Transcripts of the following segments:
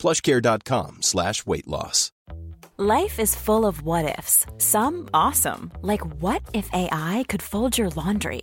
plushcare.com slash weight loss. Life is full of what ifs. Some awesome, like what if AI could fold your laundry?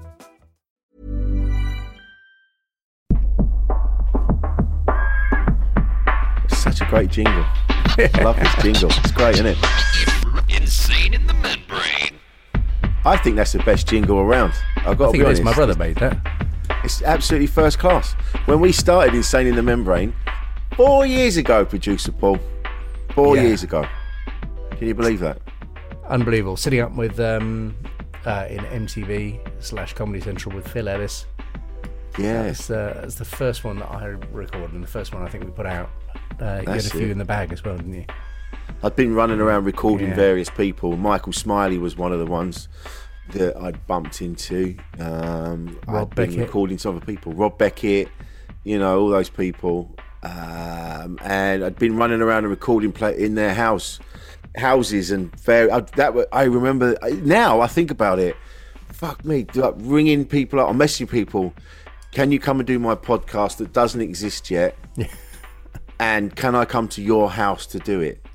Great jingle. I love this jingle. It's great, isn't it? Insane in the membrane. I think that's the best jingle around. I've got I to think be it is. honest. My brother made that. It's absolutely first class. When we started Insane in the Membrane, four years ago, producer Paul. Four Yeah. years ago. Can you believe that? Unbelievable. Sitting up with um, uh, in MTV slash Comedy Central with Phil Ellis. Yes. It's, uh, it's the first one that I recorded and the first one I think we put out. Uh, you had a few it. in the bag as well, didn't you? I'd been running around recording Yeah. various people. Michael Smiley was one of the ones that I'd bumped into. Um, Rob I'd been recording to other people. Rob Beckett, you know, all those people. Um, and I'd been running around and recording play in their house, houses, and fair. I, that I remember now. I think about it. Fuck me, like ringing people up, or messaging people. Can you come and do my podcast that doesn't exist yet? and can I come to your house to do it?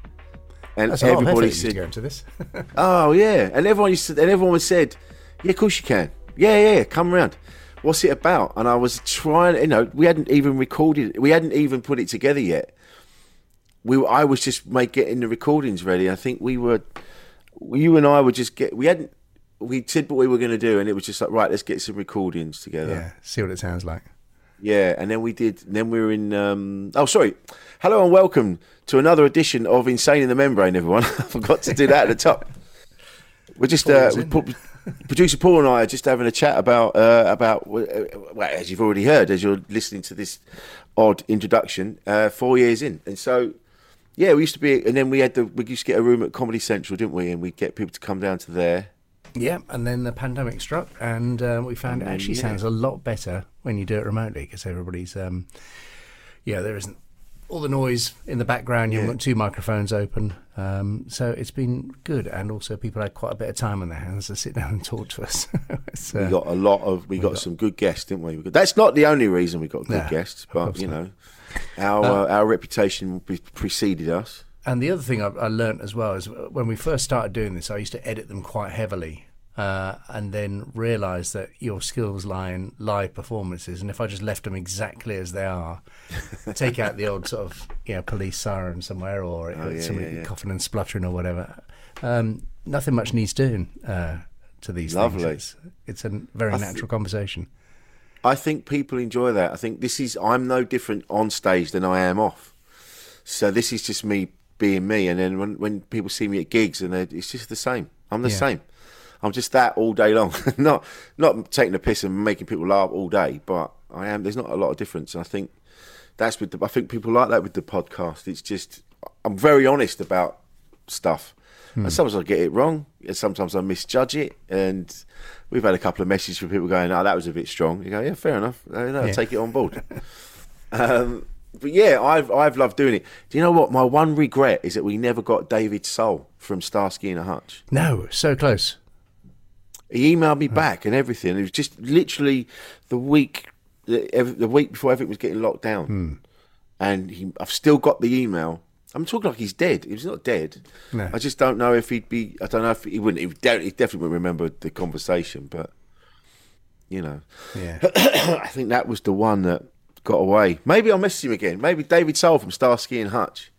And That's everybody said, to go into this. "Oh yeah," and everyone used to, and everyone said, "Yeah, of course you can. Yeah, yeah, come around." What's it about? And I was trying, you know, we hadn't even recorded, we hadn't even put it together yet. We, I was just make getting the recordings ready. I think we were, you and I were just get, we hadn't, we said what we were going to do, and it was just like, right, let's get some recordings together. yeah, see what it sounds like. Yeah, and then we did. Then we were in. Um, oh, sorry. Hello and welcome to another edition of Insane in the Membrane, everyone. I forgot to do that at the top. We're just uh, we producer Paul and I are just having a chat about uh, about uh, well, as you've already heard, as you're listening to this odd introduction, uh, four years in, and so yeah, we used to be, and then we had the we used to get a room at Comedy Central, didn't we? And we'd get people to come down to there. Yeah, and then the pandemic struck, and um, we found it actually yeah. sounds a lot better when you do it remotely because everybody's, um, yeah, there isn't all the noise in the background. You've Yeah. got two microphones open, um, so it's been good. And also, people had quite a bit of time on their hands to sit down and talk to us. It's, We uh, got a lot of we got, some good guests, didn't we? We got- That's not the only reason we got good No, guests, but you know, our uh, our reputation pre- preceded us. And the other thing I, I learnt as well is when we first started doing this, I used to edit them quite heavily, uh, and then realize that your skills lie in live performances. And if I just left them exactly as they are, take out the old sort of you know police siren somewhere or Oh, yeah, somebody yeah, yeah. coughing and spluttering or whatever, um, nothing much needs doing uh, to these Lovely. things. It's, it's a very th- natural conversation. I think people enjoy that. I think this is I'm no different on stage than I am off. So this is just me being me, and then when when people see me at gigs, and it's just the same. I'm the same. I'm just that all day long. not not taking a piss and making people laugh all day, but I am. There's not a lot of difference. And I think that's with the. I think people like that with the podcast. It's just I'm very honest about stuff. And sometimes I get it wrong, and sometimes I misjudge it. And we've had a couple of messages from people going, "Oh, that was a bit strong." You go, "Yeah, fair enough. No, Yeah. take it on board." um, but yeah, I've I've loved doing it. Do you know what? My one regret is that we never got David Soul from Starsky and Hutch. No, so close. He emailed me back and everything. It was just literally the week, the, the week before everything was getting locked down, hmm. and he, I've still got the email. I'm talking like he's dead. He's not dead. No. I just don't know if he'd be. I don't know if he wouldn't. He, would de- he definitely wouldn't remember the conversation, but you know, Yeah. I think that was the one that got away. Maybe I'll message him again. Maybe David Soul from Starsky and Hutch.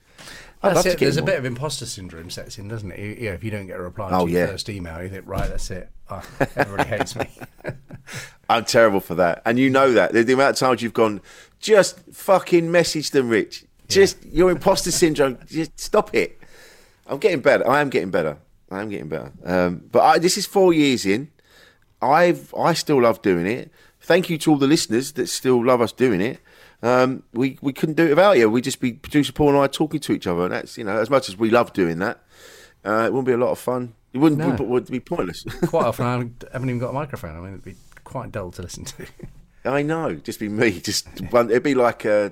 I'd That's love it. There's a him bit of imposter syndrome sets in, doesn't it? You- Yeah, if you don't get a reply Oh, to your yeah. first email, you think, right, that's it. Oh, everybody hates me. I'm terrible for that, and you know that. The, the amount of times you've gone, just fucking message them, Rich. Just your imposter syndrome. Just stop it. I'm getting better. I am getting better. I am getting better. Um, but I, this is four years in. I've I still love doing it. Thank you to all the listeners that still love us doing it. Um, we we couldn't do it without you. We'd just be producer Paul and I talking to each other, and that's you know as much as we love doing that, uh, it wouldn't be a lot of fun. It wouldn't No. would, would be pointless. Quite often, I haven't even got a microphone. I mean, it'd be quite dull to listen to. I know, just be me. Just one. It'd be like a.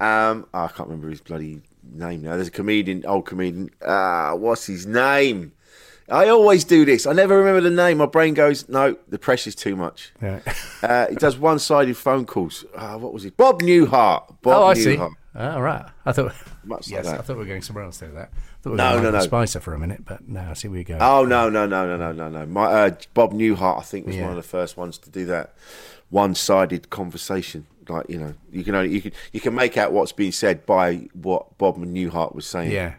um, I can't remember his bloody name now. There's a comedian, old comedian. Ah, what's his name? I always do this. I never remember the name. My brain goes, no, the pressure's too much. Yeah. Uh, he does one-sided phone calls. Ah, what was it? Bob Newhart. Bob oh, I see. Newhart. All right. I thought. Much like yes, that. I thought we were going somewhere else there. That. I thought we were No, going no, no. Spicer for a minute, but no, I see where you go. Oh no no no no no no no! My uh, Bob Newhart, I think, was Yeah. one of the first ones to do that one-sided conversation. Like you know, you can only you can you can make out what's being said by what Bob Newhart was saying. Yeah.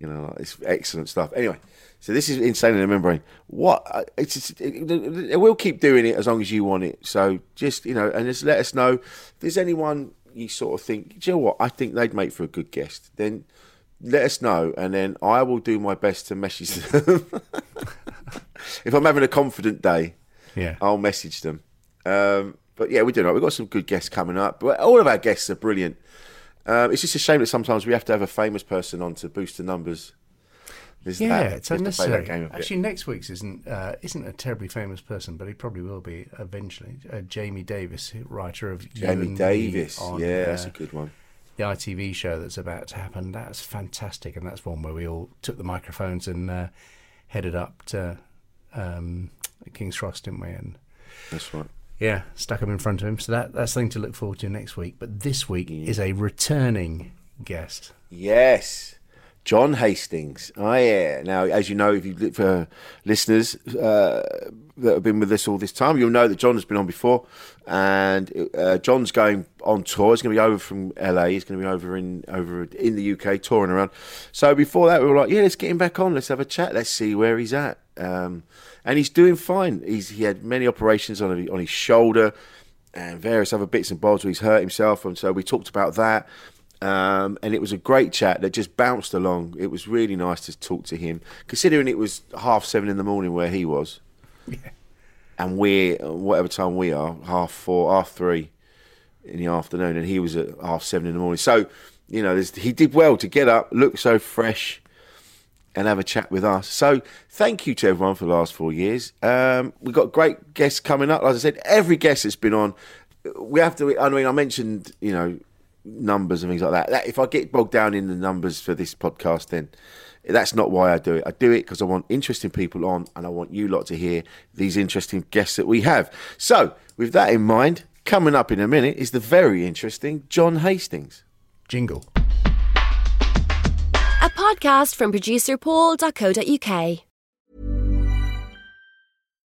you know, like, it's excellent stuff. Anyway, so this is insane in the membrane. What? uh, It's it, it, it- we'll keep doing it as long as you want it. So just you know, and just let us know if there's anyone you sort of think. Do you know what? I think they'd make for a good guest. Then let us know, and then I will do my best to message them. if I'm having a confident day, Yeah. I'll message them. Um, but yeah, we're doing all right. We've got some good guests coming up. But all of our guests are brilliant. Um, it's just a shame that sometimes we have to have a famous person on to boost the numbers. There's Yeah, that. it's We have that unnecessary. game a bit. Actually, next week's isn't uh, isn't a terribly famous person, but he probably will be eventually. Uh, Jamie Davis, writer of Jamie Me Davis. on, yeah, that's uh, a good one. the ITV show that's about to happen. That's fantastic, and that's one where we all took the microphones and uh, headed up to um, King's Cross, didn't we? And That's right. yeah, stuck them in front of him. So that that's something to look forward to next week. But this week is a returning guest. Yes. John Hastings. Oh, yeah. Now, as you know, if you for listeners uh, that have been with us all this time, you'll know that John has been on before, and uh, John's going on tour. He's going to be over from LA. He's going to be over in over in the UK touring around. So before that, we were like, yeah, let's get him back on. Let's have a chat. Let's see where he's at. Um, and he's doing fine. He's he had many operations on on his shoulder and various other bits and bobs where he's hurt himself, and so we talked about that. Um, and it was a great chat that just bounced along. It was really nice to talk to him, considering it was half seven in the morning where he was, and we're whatever time we are, half four, half three in the afternoon, and he was at half seven in the morning. So, you know, there's, he did well to get up, look so fresh, and have a chat with us. So, thank you to everyone for the last four years. Um, we've got great guests coming up. As I said, every guest that's been on, we have to. I mean, I mentioned, you know, numbers and things like that. that if I get bogged down in the numbers for this podcast, then that's not why I do it. I do it because I want interesting people on, and I want you lot to hear these interesting guests that we have. So, with that in mind, coming up in a minute is the very interesting John Hastings. Jingle. A podcast from producer Paul.co.uk.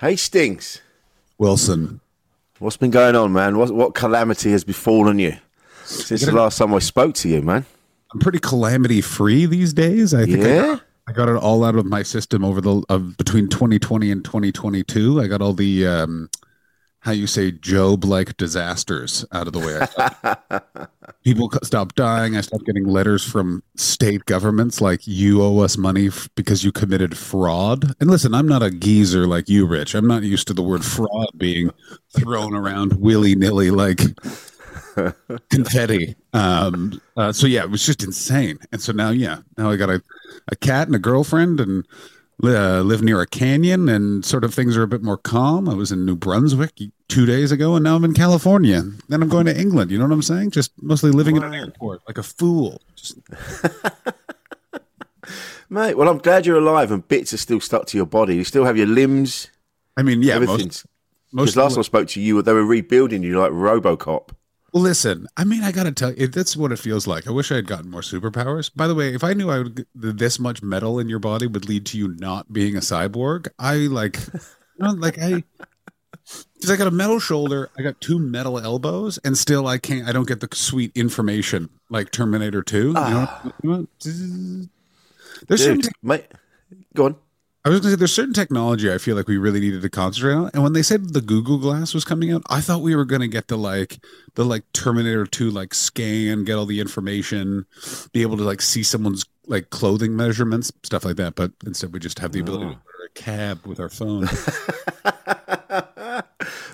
Hastings, Wilson. what's been going on, man? What, what calamity has befallen you since the last time I spoke to you, man? I'm pretty calamity free these days. I think I Yeah? got, I got it all out of my system over the of between 2020 and 2022. I got all the um, how you say Job like disasters out of the way. People stopped dying. I stopped getting letters from state governments like you owe us money f- because you committed fraud. And listen, I'm not a geezer like you, Rich. I'm not used to the word fraud being thrown around willy nilly like confetti. Um, uh, so yeah, it was just insane. And so now, yeah, now I got a, a cat and a girlfriend and uh, live near a canyon and sort of things are a bit more calm. I was in New Brunswick two days ago and now I'm in California. Then I'm going to England. You know what I'm saying? Just mostly living in an airport like a fool. Just, Mate, well, I'm glad you're alive and bits are still stuck to your body. You still have your limbs. I mean, yeah, most, everything's. most Because last time I spoke to you, they were rebuilding you like Robocop. Listen, I mean, I got to tell you, that's what it feels like. I wish I had gotten more superpowers. By the way, if I knew I would this much metal in your body would lead to you not being a cyborg, I like, like I, because I got a metal shoulder, I got two metal elbows, and still I can't. I don't get the sweet information like Terminator Two. You know, ah. what I'm talking about? there's Dude, mate, go on. I was going to say there's certain technology I feel like we really needed to concentrate on. And when they said the Google Glass was coming out, I thought we were going to get the like the like Terminator 2 like scan, get all the information, be able to like see someone's like clothing measurements, stuff like that. But instead we just have the ability to oh. order a cab with our phone.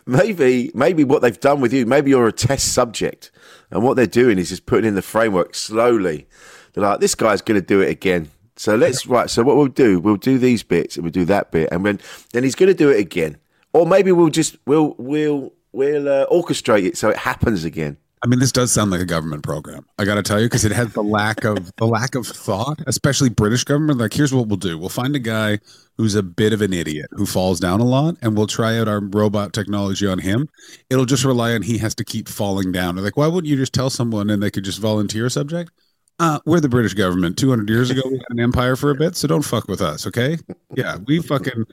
maybe maybe what they've done with you maybe you're a test subject and what they're doing is just putting in the framework slowly they're like this guy's going to do it again so let's right so what we'll do we'll do these bits and we'll do that bit and then then he's going to do it again or maybe we'll just we'll we'll we'll uh, orchestrate it so it happens again I mean, this does sound like a government program. I got to tell you, because it has the lack of the lack of thought, especially British government. Like, here's what we'll do: we'll find a guy who's a bit of an idiot who falls down a lot, and we'll try out our robot technology on him. It'll just rely on he has to keep falling down. Like, why wouldn't you just tell someone and they could just volunteer a subject? Uh, we're the British government. Two hundred years ago, we had an empire for a bit, so don't fuck with us, okay? Yeah, we fucking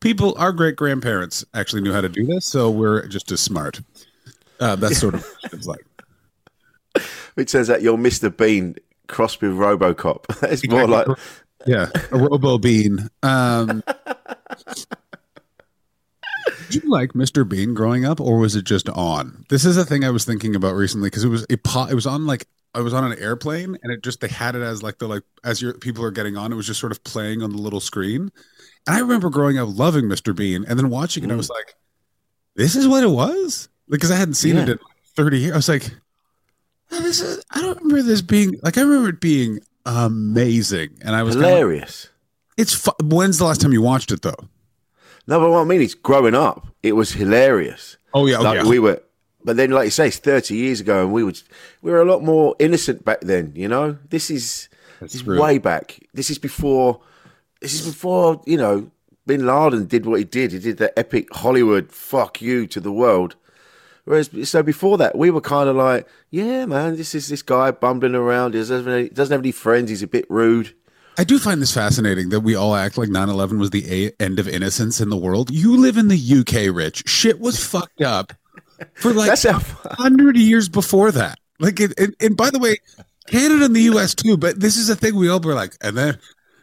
people. Our great grandparents actually knew how to do this, so we're just as smart. Uh, that's sort of what it's like. it turns out you're mr bean crossed with robocop it's more like yeah a robo bean um did you like mr bean growing up or was it just on this is a thing i was thinking about recently because it was a po- it was on like i was on an airplane and it just they had it as like the like as your people are getting on it was just sort of playing on the little screen. And i remember growing up loving mr bean and then watching it i was like this is what it was? Because i hadn't seen it Yeah. in 30 years i was like "Oh, this is i don't remember this being like i remember it being amazing. And i was kinda like, hilarious. It's fu- when's the last time you watched it though? No but what i mean is growing up. It was hilarious. Oh, yeah, oh, like yeah. we were but then like you say it's 30 years ago and we would we were a lot more innocent back then you know this is this is way back this is before this is before you know bin laden did what he did he did the epic hollywood fuck you to the world Whereas, so before that, we were kind of like, yeah, man, this is this guy bumbling around. He doesn't have any, doesn't have any friends. He's a bit rude. I do find this fascinating that we all act like 9 11 was the a- end of innocence in the world. You live in the UK, Rich. Shit was fucked up for like That's how. 100 years before that. Like, it, and, and by the way, Canada and the US too, but this is a thing we all were like, and then,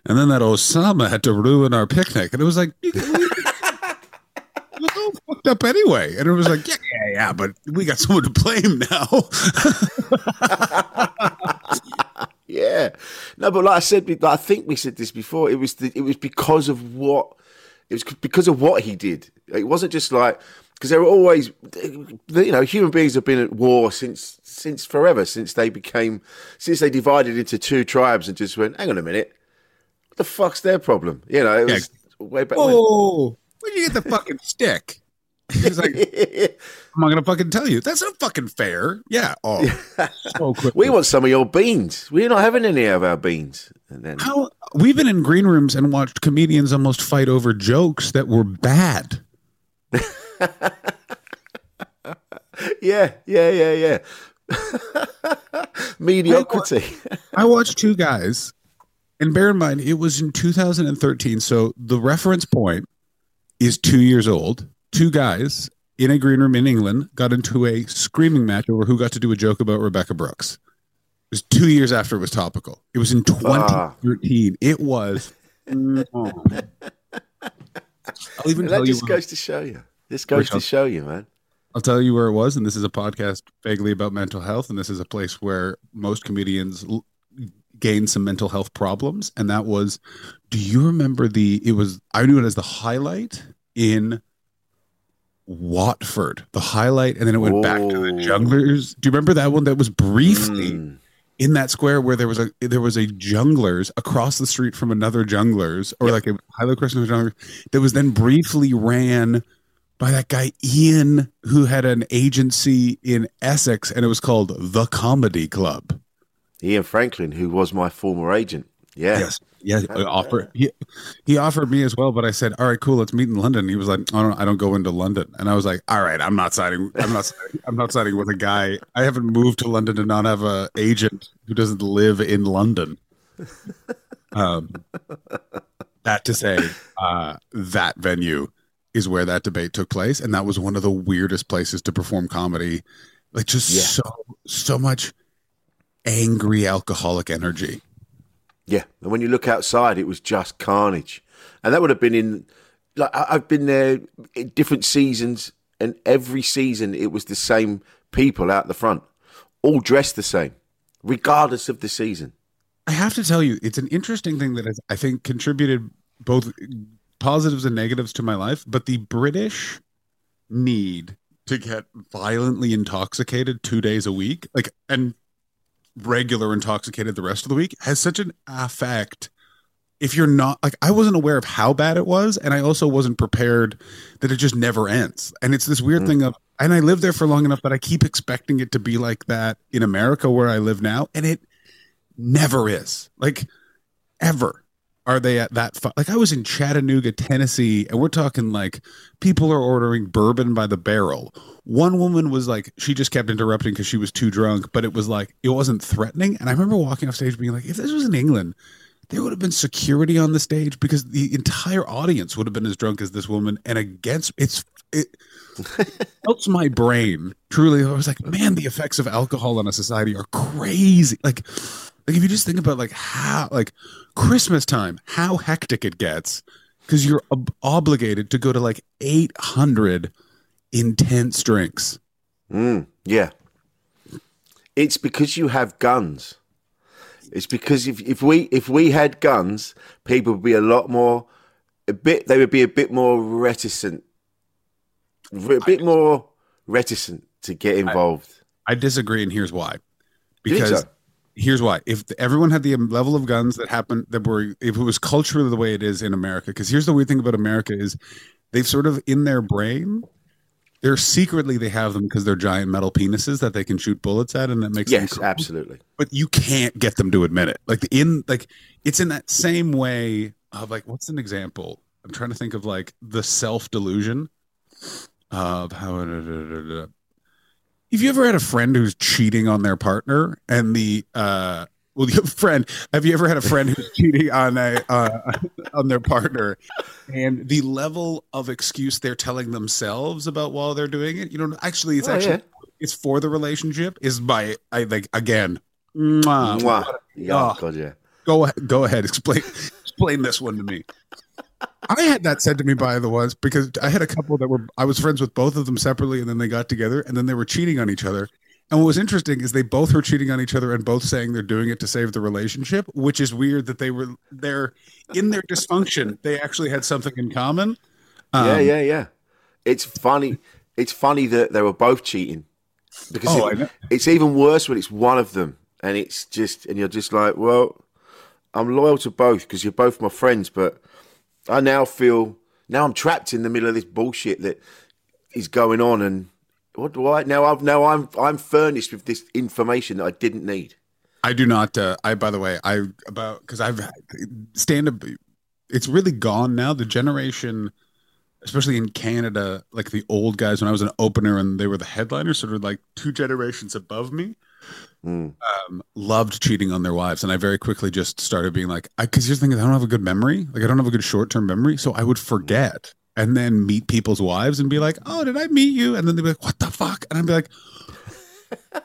and then that Osama had to ruin our picnic. And it was like, you- we- it was all fucked up anyway. And it was like, yeah, yeah, yeah, but we got someone to blame now. Yeah, no, but like I said, like I think we said this before. It was the, it was because of what it was because of what he did. It wasn't just like because there were always, you know, human beings have been at war since since forever, since they became since they divided into two tribes and just went, hang on a minute, what the fuck's their problem? You know, it Yeah. was way back. when. Whoa, where'd you get the fucking stick? He's like, I'm not gonna fucking tell you. That's not fucking fair. Yeah. Oh, so. We want some of your beans. We're not having any of our beans. And then How we've been in green rooms and watched comedians almost fight over jokes that were bad. Yeah, yeah, yeah, yeah. Mediocrity. I watched two guys, and bear in mind it was in 2013, so the reference point is two years old. Two guys in a green room in England got into a screaming match over who got to do a joke about Rebekah Brooks. It was two years after it was topical. It was in ah. 2013. It was. I'll even that you. just goes to show you. This goes to show you, man. I'll tell you where it was, and this is a podcast vaguely about mental health, and this is a place where most comedians l- gain some mental health problems, and that was. Do you remember the? It was I knew it as the highlight in Watford, the highlight, and then it went back to the. Jongleurs. Do you remember that one that was briefly? Mm. In that square where there was a there was a Jongleurs across the street from another Jongleurs or like a Hilo Christmas jungler that was then briefly ran by that guy Ian who had an agency in Essex and it was called the Comedy Club. Ian Franklin, who was my former agent. Yeah. Yes. Yeah, he offered he, he offered me as well, but I said, "All right, cool, let's meet in London." He was like, "I don't, I don't go into London," and I was like, "All right, I'm not signing. I'm not. signing- I'm not signing with a guy. I haven't moved to London to not have a agent who doesn't live in London." Um, that to say, uh, that venue is where that debate took place, and that was one of the weirdest places to perform comedy. Like just Yeah. so so much angry alcoholic energy. Yeah, and when you look outside, it was just carnage, and that would have been in. Like I've been there different seasons, and every season it was the same people out the front, all dressed the same, regardless of the season. I have to tell you, it's an interesting thing that has, I think contributed both positives and negatives to my life. But the British need to get violently intoxicated two days a week, like and regular intoxicated the rest of the week, has such an effect. If you're not like, I wasn't aware of how bad it was, and I also wasn't prepared that it just never ends. And it's this weird hmm. thing of, and I lived there for long enough that I keep expecting it to be like that in America where I live now, and it never is like ever are they at that fu- like i was in chattanooga tennessee and we're talking like people are ordering bourbon by the barrel. One woman was like she just kept interrupting because she was too drunk but it was like it wasn't threatening. And i remember walking off stage being like if this was in england there would have been security on the stage because the entire audience would have been as drunk as this woman. And against it's it helps my brain truly. I was like man the effects of alcohol on a society are crazy. Like like if you just think about like how like christmas time how hectic it gets because you're ob- obligated to go to like 800 intense drinks Mm, yeah, it's because you have guns. It's because if, if we if we had guns, people would be a lot more a bit. They would be a bit more reticent, a bit more reticent to get involved. I disagree, and here's why. Because so? Here's why: if everyone had the level of guns that happened, that were, if it was culturally the way it is in America, because here's the weird thing about America is they've sort of in their brain, they're secretly they have them because they're giant metal penises that they can shoot bullets at, and that makes yes, cool. absolutely. But you can't get them to admit it. Like in like it's in that same way of like what's an example? I'm trying to think of like the self delusion of how. Have you ever had a friend who's cheating on their partner and the uh well you have a friend have you ever had a friend who's cheating on a uh, on their partner and the level of excuse they're telling themselves about while they're doing it you know actually it's Oh, actually yeah. it's for the relationship is by i like again mwah, Mwah. Oh. God, yeah. go go ahead explain explain this one to me I had that said to me by the ones because I had a couple that were I was friends with both of them separately, and then they got together, and then they were cheating on each other. And what was interesting is they both were cheating on each other and both saying they're doing it to save the relationship, which is weird that they were they're in their dysfunction. They actually had something in common. yeah, Um, yeah, yeah. It's funny. It's funny that they were both cheating because Oh, it- it's even worse when it's one of them, and it's just and you're just like, well, I'm loyal to both because you're both my friends, but I now feel now I'm trapped in the middle of this bullshit that is going on, and what do I now? I've now I'm I'm furnished with this information that I didn't need. I do not. Uh, I by the way, I about because I've stand up. It's really gone now. The generation, especially in Canada, like the old guys when I was an opener and they were the headliners, sort of like two generations above me. Mm. Um, loved cheating on their wives, and I very quickly just started being like, because here's the thing: I don't have a good memory. Like I don't have a good short term memory, so I would forget and then meet people's wives and be like, "Oh, did I meet you?" And then they'd be like, "What the fuck?" And I'd be like,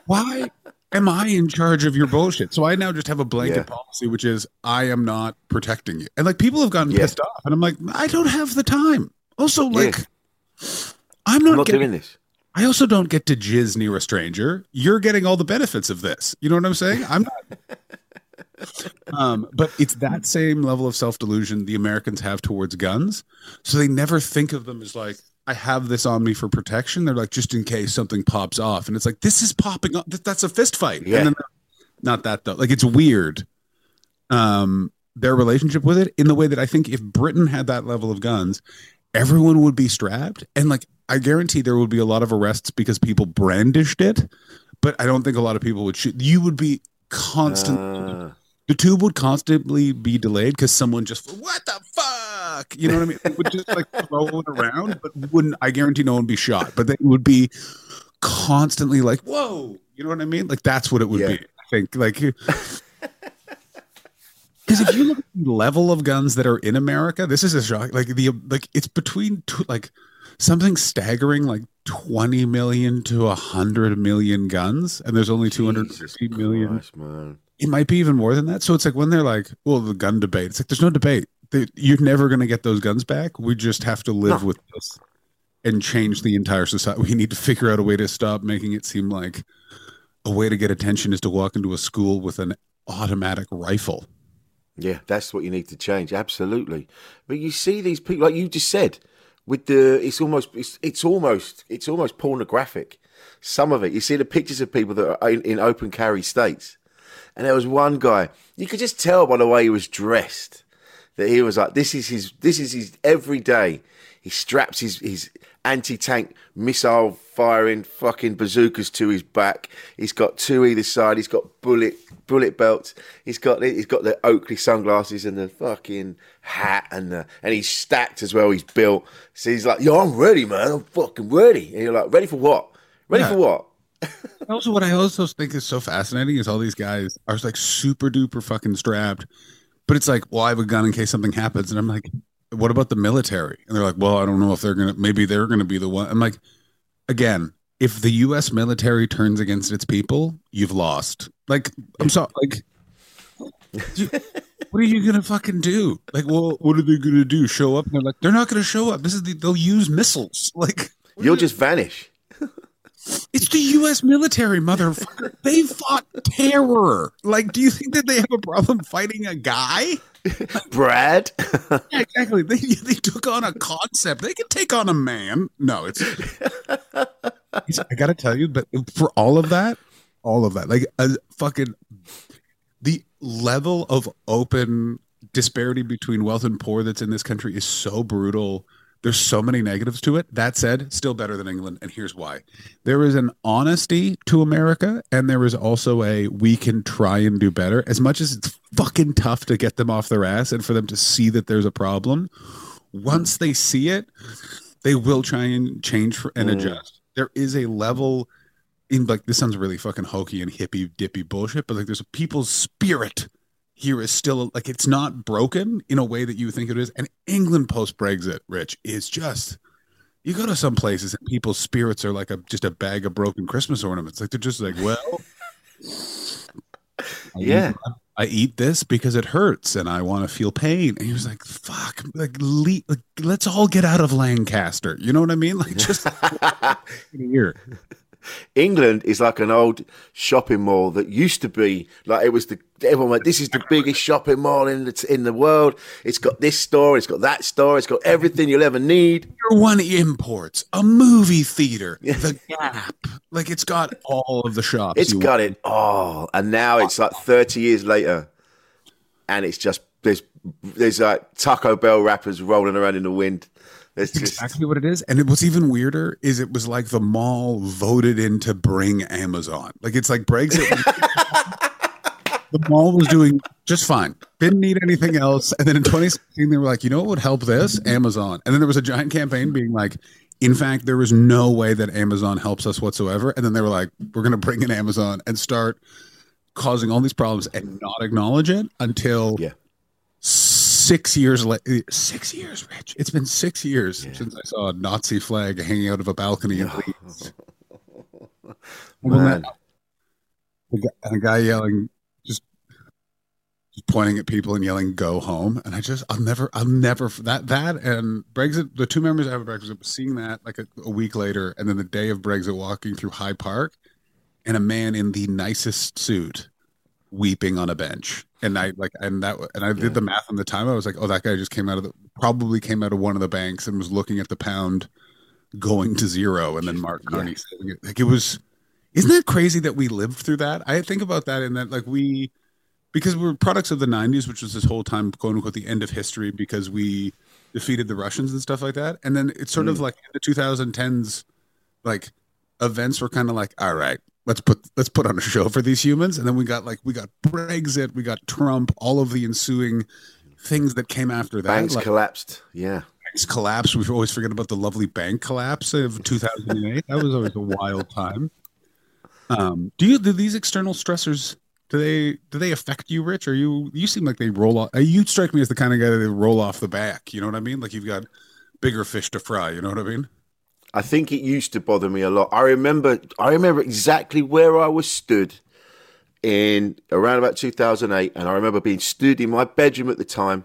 "Why? am I in charge of your bullshit? So I now just have a blanket Yeah. policy, which is I am not protecting you. And like people have gotten Yeah. pissed off, and I'm like, I don't have the time. Also, Yeah. like, I'm not, I'm not getting, doing this. I also don't get to jizz near a stranger. You're getting all the benefits of this. You know what I'm saying? I'm not. um, but it's that same level of self delusion the Americans have towards guns. So they never think of them as like, I have this on me for protection. They're like, just in case something pops off. And it's like, this is popping up. That's a fist fight. Yeah. And then not that though. Like, it's weird. Um, their relationship with it in the way that I think if Britain had that level of guns, everyone would be strapped. And like, I guarantee there would be a lot of arrests because people brandished it. But I don't think a lot of people would shoot. You would be constantly Uh, the tube would constantly be delayed because someone just what the fuck you know what i mean It would just like throw it around but wouldn't i guarantee no one would be shot but they would be constantly like whoa you know what i mean like that's what it would Yeah. be i think like because if you look at the level of guns that are in america this is a shock like the like it's between two, like something staggering like 20 million to 100 million guns and there's only 250 million Christ, man. it might be even more than that. So it's like when they're like, well, the gun debate. It's like there's no debate. They, you're never going to get those guns back. We just have to live No. with this and change the entire society. We need to figure out a way to stop making it seem like a way to get attention is to walk into a school with an automatic rifle. Yeah, that's what you need to change. Absolutely. But you see these people, like you just said, with the it's almost it's, it's almost it's almost pornographic. Some of it, you see the pictures of people that are in, in open carry states, and there was one guy. You could just tell by the way he was dressed that he was like, this is his this is his every day. He straps his his anti tank missile firing fucking bazookas to his back. He's got two either side. He's got bullet bullet belts. He's got the- he's got the Oakley sunglasses and the fucking hat and the, and he's stacked as well. He's built. So he's like, yo, I'm ready, man. I'm fucking ready. And you're like, ready for what? Ready Yeah. for what? Also, what I also think is so fascinating is all these guys are like super duper fucking strapped, but it's like, well, I have a gun in case something happens, and I'm like, what about the military? And they're like, well, I don't know if they're gonna, maybe they're gonna be the one. I'm like, again, if the U.S. military turns against its people, you've lost. Like, I'm sorry, like. What are you gonna fucking do? Like, well, what are they gonna do? Show up? And they're like, they're not gonna show up. This is the, they'll use missiles. Like, You'll just vanish. it's the U.S. military, motherfucker. They fought terror. Like, do you think that they have a problem fighting a guy? Brad. Yeah, exactly. They they took on a concept. They can take on a man. No, it's. it's- I gotta tell you, but for all of that, all of that, like a fucking, the level of open disparity between wealth and poor that's in this country is so brutal. There's so many negatives to it. That said, still better than England, and here's why: there is an honesty to America, and there is also a we can try and do better. As much as it's fucking tough to get them off their ass and for them to see that there's a problem, once they see it, they will try and change and hmm. adjust. There is a level in like this sounds really fucking hokey and hippie dippy bullshit, but like there's a people's spirit here is still like it's not broken in a way that you think it is. And England post Brexit, Rich, is just you go to some places and people's spirits are like a just a bag of broken Christmas ornaments. Like they're just like, well, I Yeah. eat- I eat this because it hurts and I want to feel pain. And he was like, fuck, like, le- like let's all get out of Lancaster. You know what I mean? Like just here. England is like an old shopping mall that used to be like it was the everyone went. This is the biggest shopping mall in the in the world. It's got this store. It's got that store. It's got everything you'll ever need. Tier one imports, a movie theater, the Gap. Like it's got all of the shops. It's got want. it all, and now it's like thirty years later, and it's just there's there's like Taco Bell wrappers rolling around in the wind. Just exactly what it is. And it, what's even weirder is it was like the mall voted in to bring Amazon. Like it's like Brexit. the mall was doing just fine. Didn't need anything else. And then in 2016, they were like, you know what would help this? Amazon. And then there was a giant campaign being like, in fact, there is no way that Amazon helps us whatsoever. And then they were like, we're going to bring in Amazon and start causing all these problems and not acknowledge it until yeah. Six years later. Uh, six years, Rich. It's been six years since I saw a Nazi flag hanging out of a balcony in Leeds. Man. and a guy yelling, just, just pointing at people and yelling, "Go home!" And I just, I'll never, I'll never that that and Brexit. The two memories I have of Brexit, seeing that like a, a week later, and then the day of Brexit, walking through Hyde Park, and a man in the nicest suit weeping on a bench. And I like, and that, and I did the math on the time. I was like, oh, that guy just came out of the, probably came out of one of the banks and was looking at the pound going to zero. And then Mark Carney saving it. Like it was, isn't that crazy that we lived through that? I think about that and that, like, we, because we're products of the 90s, which was this whole time, quote unquote, the end of history because we defeated the Russians and stuff like that. And then it's sort of Mm. like in the 2010s, like events were kind of like, all right, let's put let's put on a show for these humans. And then we got like we got Brexit, we got Trump, all of the ensuing things that came after that. Banks like, collapsed. Yeah. banks collapse. We always forget about the lovely bank collapse of 2008. that was always a wild time. Um, do you do these external stressors? Do they do they affect you, Rich? Or you you seem like they roll off? You strike me as the kind of guy that they roll off the back. You know what I mean? Like you've got bigger fish to fry. You know what I mean? I think it used to bother me a lot. I remember I remember exactly where I was stood in around about 2008 and I remember being stood in my bedroom at the time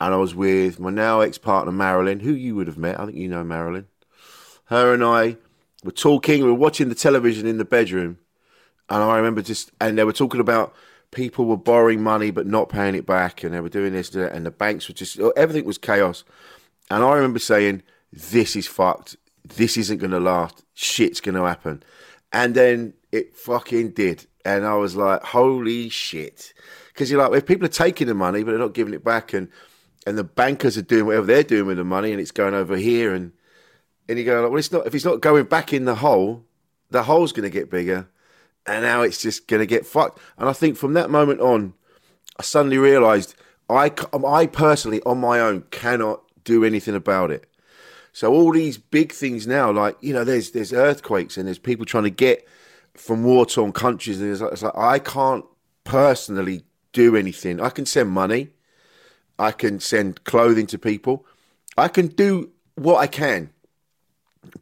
and I was with my now ex-partner Marilyn, who you would have met. I think you know Marilyn. Her and I were talking, we were watching the television in the bedroom and I remember just and they were talking about people were borrowing money but not paying it back and they were doing this and the banks were just everything was chaos. And I remember saying, This is fucked. This isn't gonna last. Shit's gonna happen. And then it fucking did. And I was like, Holy shit. Because you're like, if people are taking the money but they're not giving it back and and the bankers are doing whatever they're doing with the money and it's going over here and and you go like, well it's not if it's not going back in the hole, the hole's gonna get bigger and now it's just going to get fucked. And I think from that moment on, I suddenly realised I, I personally, on my own, cannot do anything about it. So all these big things now, like you know, there's there's earthquakes and there's people trying to get from war torn countries, and it's like, it's like I can't personally do anything. I can send money, I can send clothing to people, I can do what I can,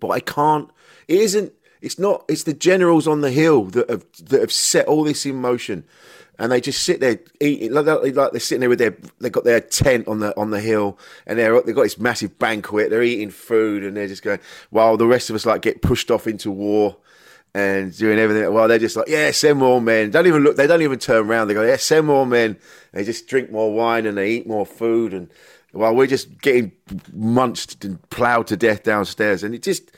but I can't. It isn't. It's not. It's the generals on the hill that have that have set all this in motion, and they just sit there eating like, they're- like they're sitting there with their they've got their tent on the on the hill, and they're they've got this massive banquet. They're eating food, and they're just going while the rest of us like get pushed off into war. And doing everything while they're just like, yeah, send more men. Don't even look. They don't even turn around. They go, yeah, send more men. They just drink more wine and they eat more food. And while we're just getting munched and ploughed to death downstairs, and it just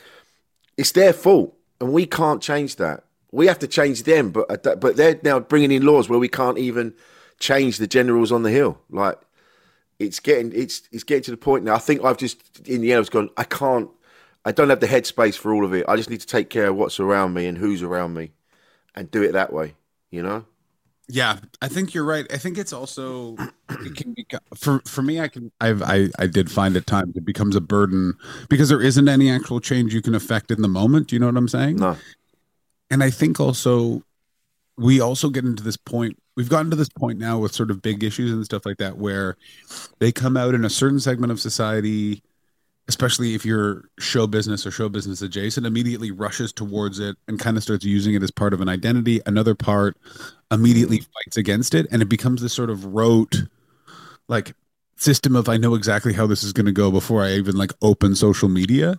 it's their fault, and we can't change that. We have to change them, but uh, but they're now bringing in laws where we can't even change the generals on the hill. Like it's getting it's it's getting to the point now. I think I've just in the end I've gone. I can't. I don't have the headspace for all of it. I just need to take care of what's around me and who's around me, and do it that way. You know. Yeah, I think you're right. I think it's also it can be for for me. I can I've I I did find at times it becomes a burden because there isn't any actual change you can affect in the moment. Do you know what I'm saying? No. And I think also we also get into this point. We've gotten to this point now with sort of big issues and stuff like that where they come out in a certain segment of society especially if you're show business or show business adjacent, immediately rushes towards it and kind of starts using it as part of an identity. Another part immediately mm-hmm. fights against it, and it becomes this sort of rote, like system of I know exactly how this is going to go before I even like open social media.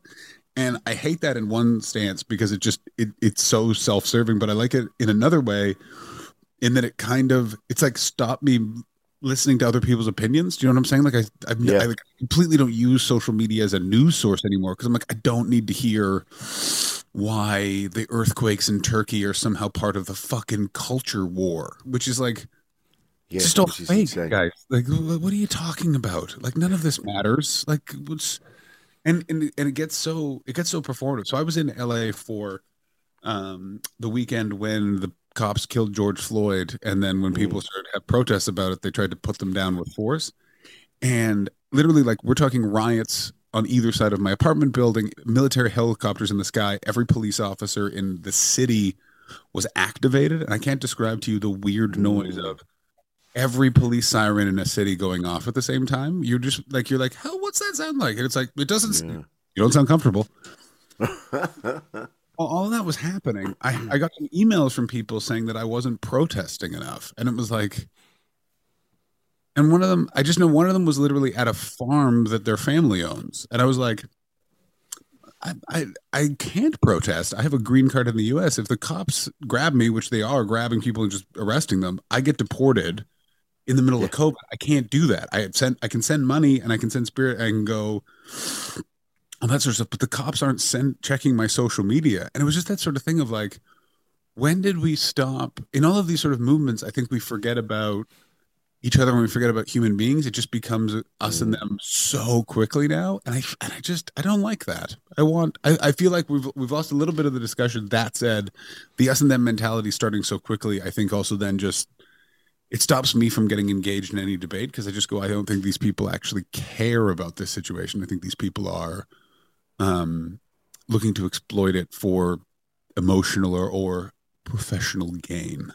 And I hate that in one stance because it just it, it's so self-serving, but I like it in another way in that it kind of it's like stop me listening to other people's opinions. Do you know what I'm saying? Like I, I've, Yeah. I like completely don't use social media as a news source anymore because I'm like I don't need to hear why the earthquakes in Turkey are somehow part of the fucking culture war, which is like Yeah, just all fake, guys. Like, what are you talking about? Like, none of this matters. Like, what's and and and it gets so it gets so performative. So I was in L.A. for um the weekend when the cops killed George Floyd, and then when people started to have protests about it, they tried to put them down with force. And literally, like, we're talking riots on either side of my apartment building, military helicopters in the sky. Every police officer in the city was activated, and I can't describe to you the weird noise of every police siren in a city going off at the same time. You're just like you're like, how what's that sound like? And it's like it doesn't. You don't sound comfortable. while all of that was happening, I, I got some emails from people saying that I wasn't protesting enough. And it was like, and one of them, I just know one of them was literally at a farm that their family owns. And I was like, I, I, I can't protest. I have a green card in the US. If the cops grab me, which they are grabbing people and just arresting them, I get deported in the middle of COVID. I can't do that. I have sent I can send money and I can send spirit I can go all that sort of stuff. But the cops aren't send checking my social media. And it was just that sort of thing of like, when did we stop in all of these sort of movements? I think we forget about each other when we forget about human beings. It just becomes us and mm. them so quickly now. And I and I just I don't like that. I want I, I feel like we've we've lost a little bit of the discussion. That said, the us and them mentality starting so quickly, I think also then just it stops me from getting engaged in any debate because I just go, I don't think these people actually care about this situation. I think these people are um, looking to exploit it for emotional or, or professional gain.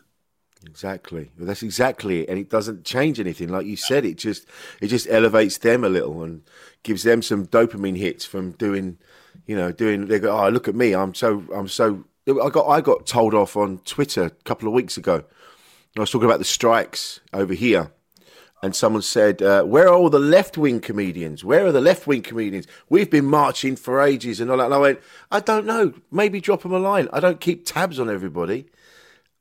Exactly. Well, that's exactly it, and it doesn't change anything. Like you said, it just it just elevates them a little and gives them some dopamine hits from doing, you know, doing. They go, oh, look at me, I'm so I'm so. I got I got told off on Twitter a couple of weeks ago. I was talking about the strikes over here, and someone said, uh, "Where are all the left wing comedians? Where are the left wing comedians? We've been marching for ages and all that." And I went, "I don't know. Maybe drop them a line. I don't keep tabs on everybody."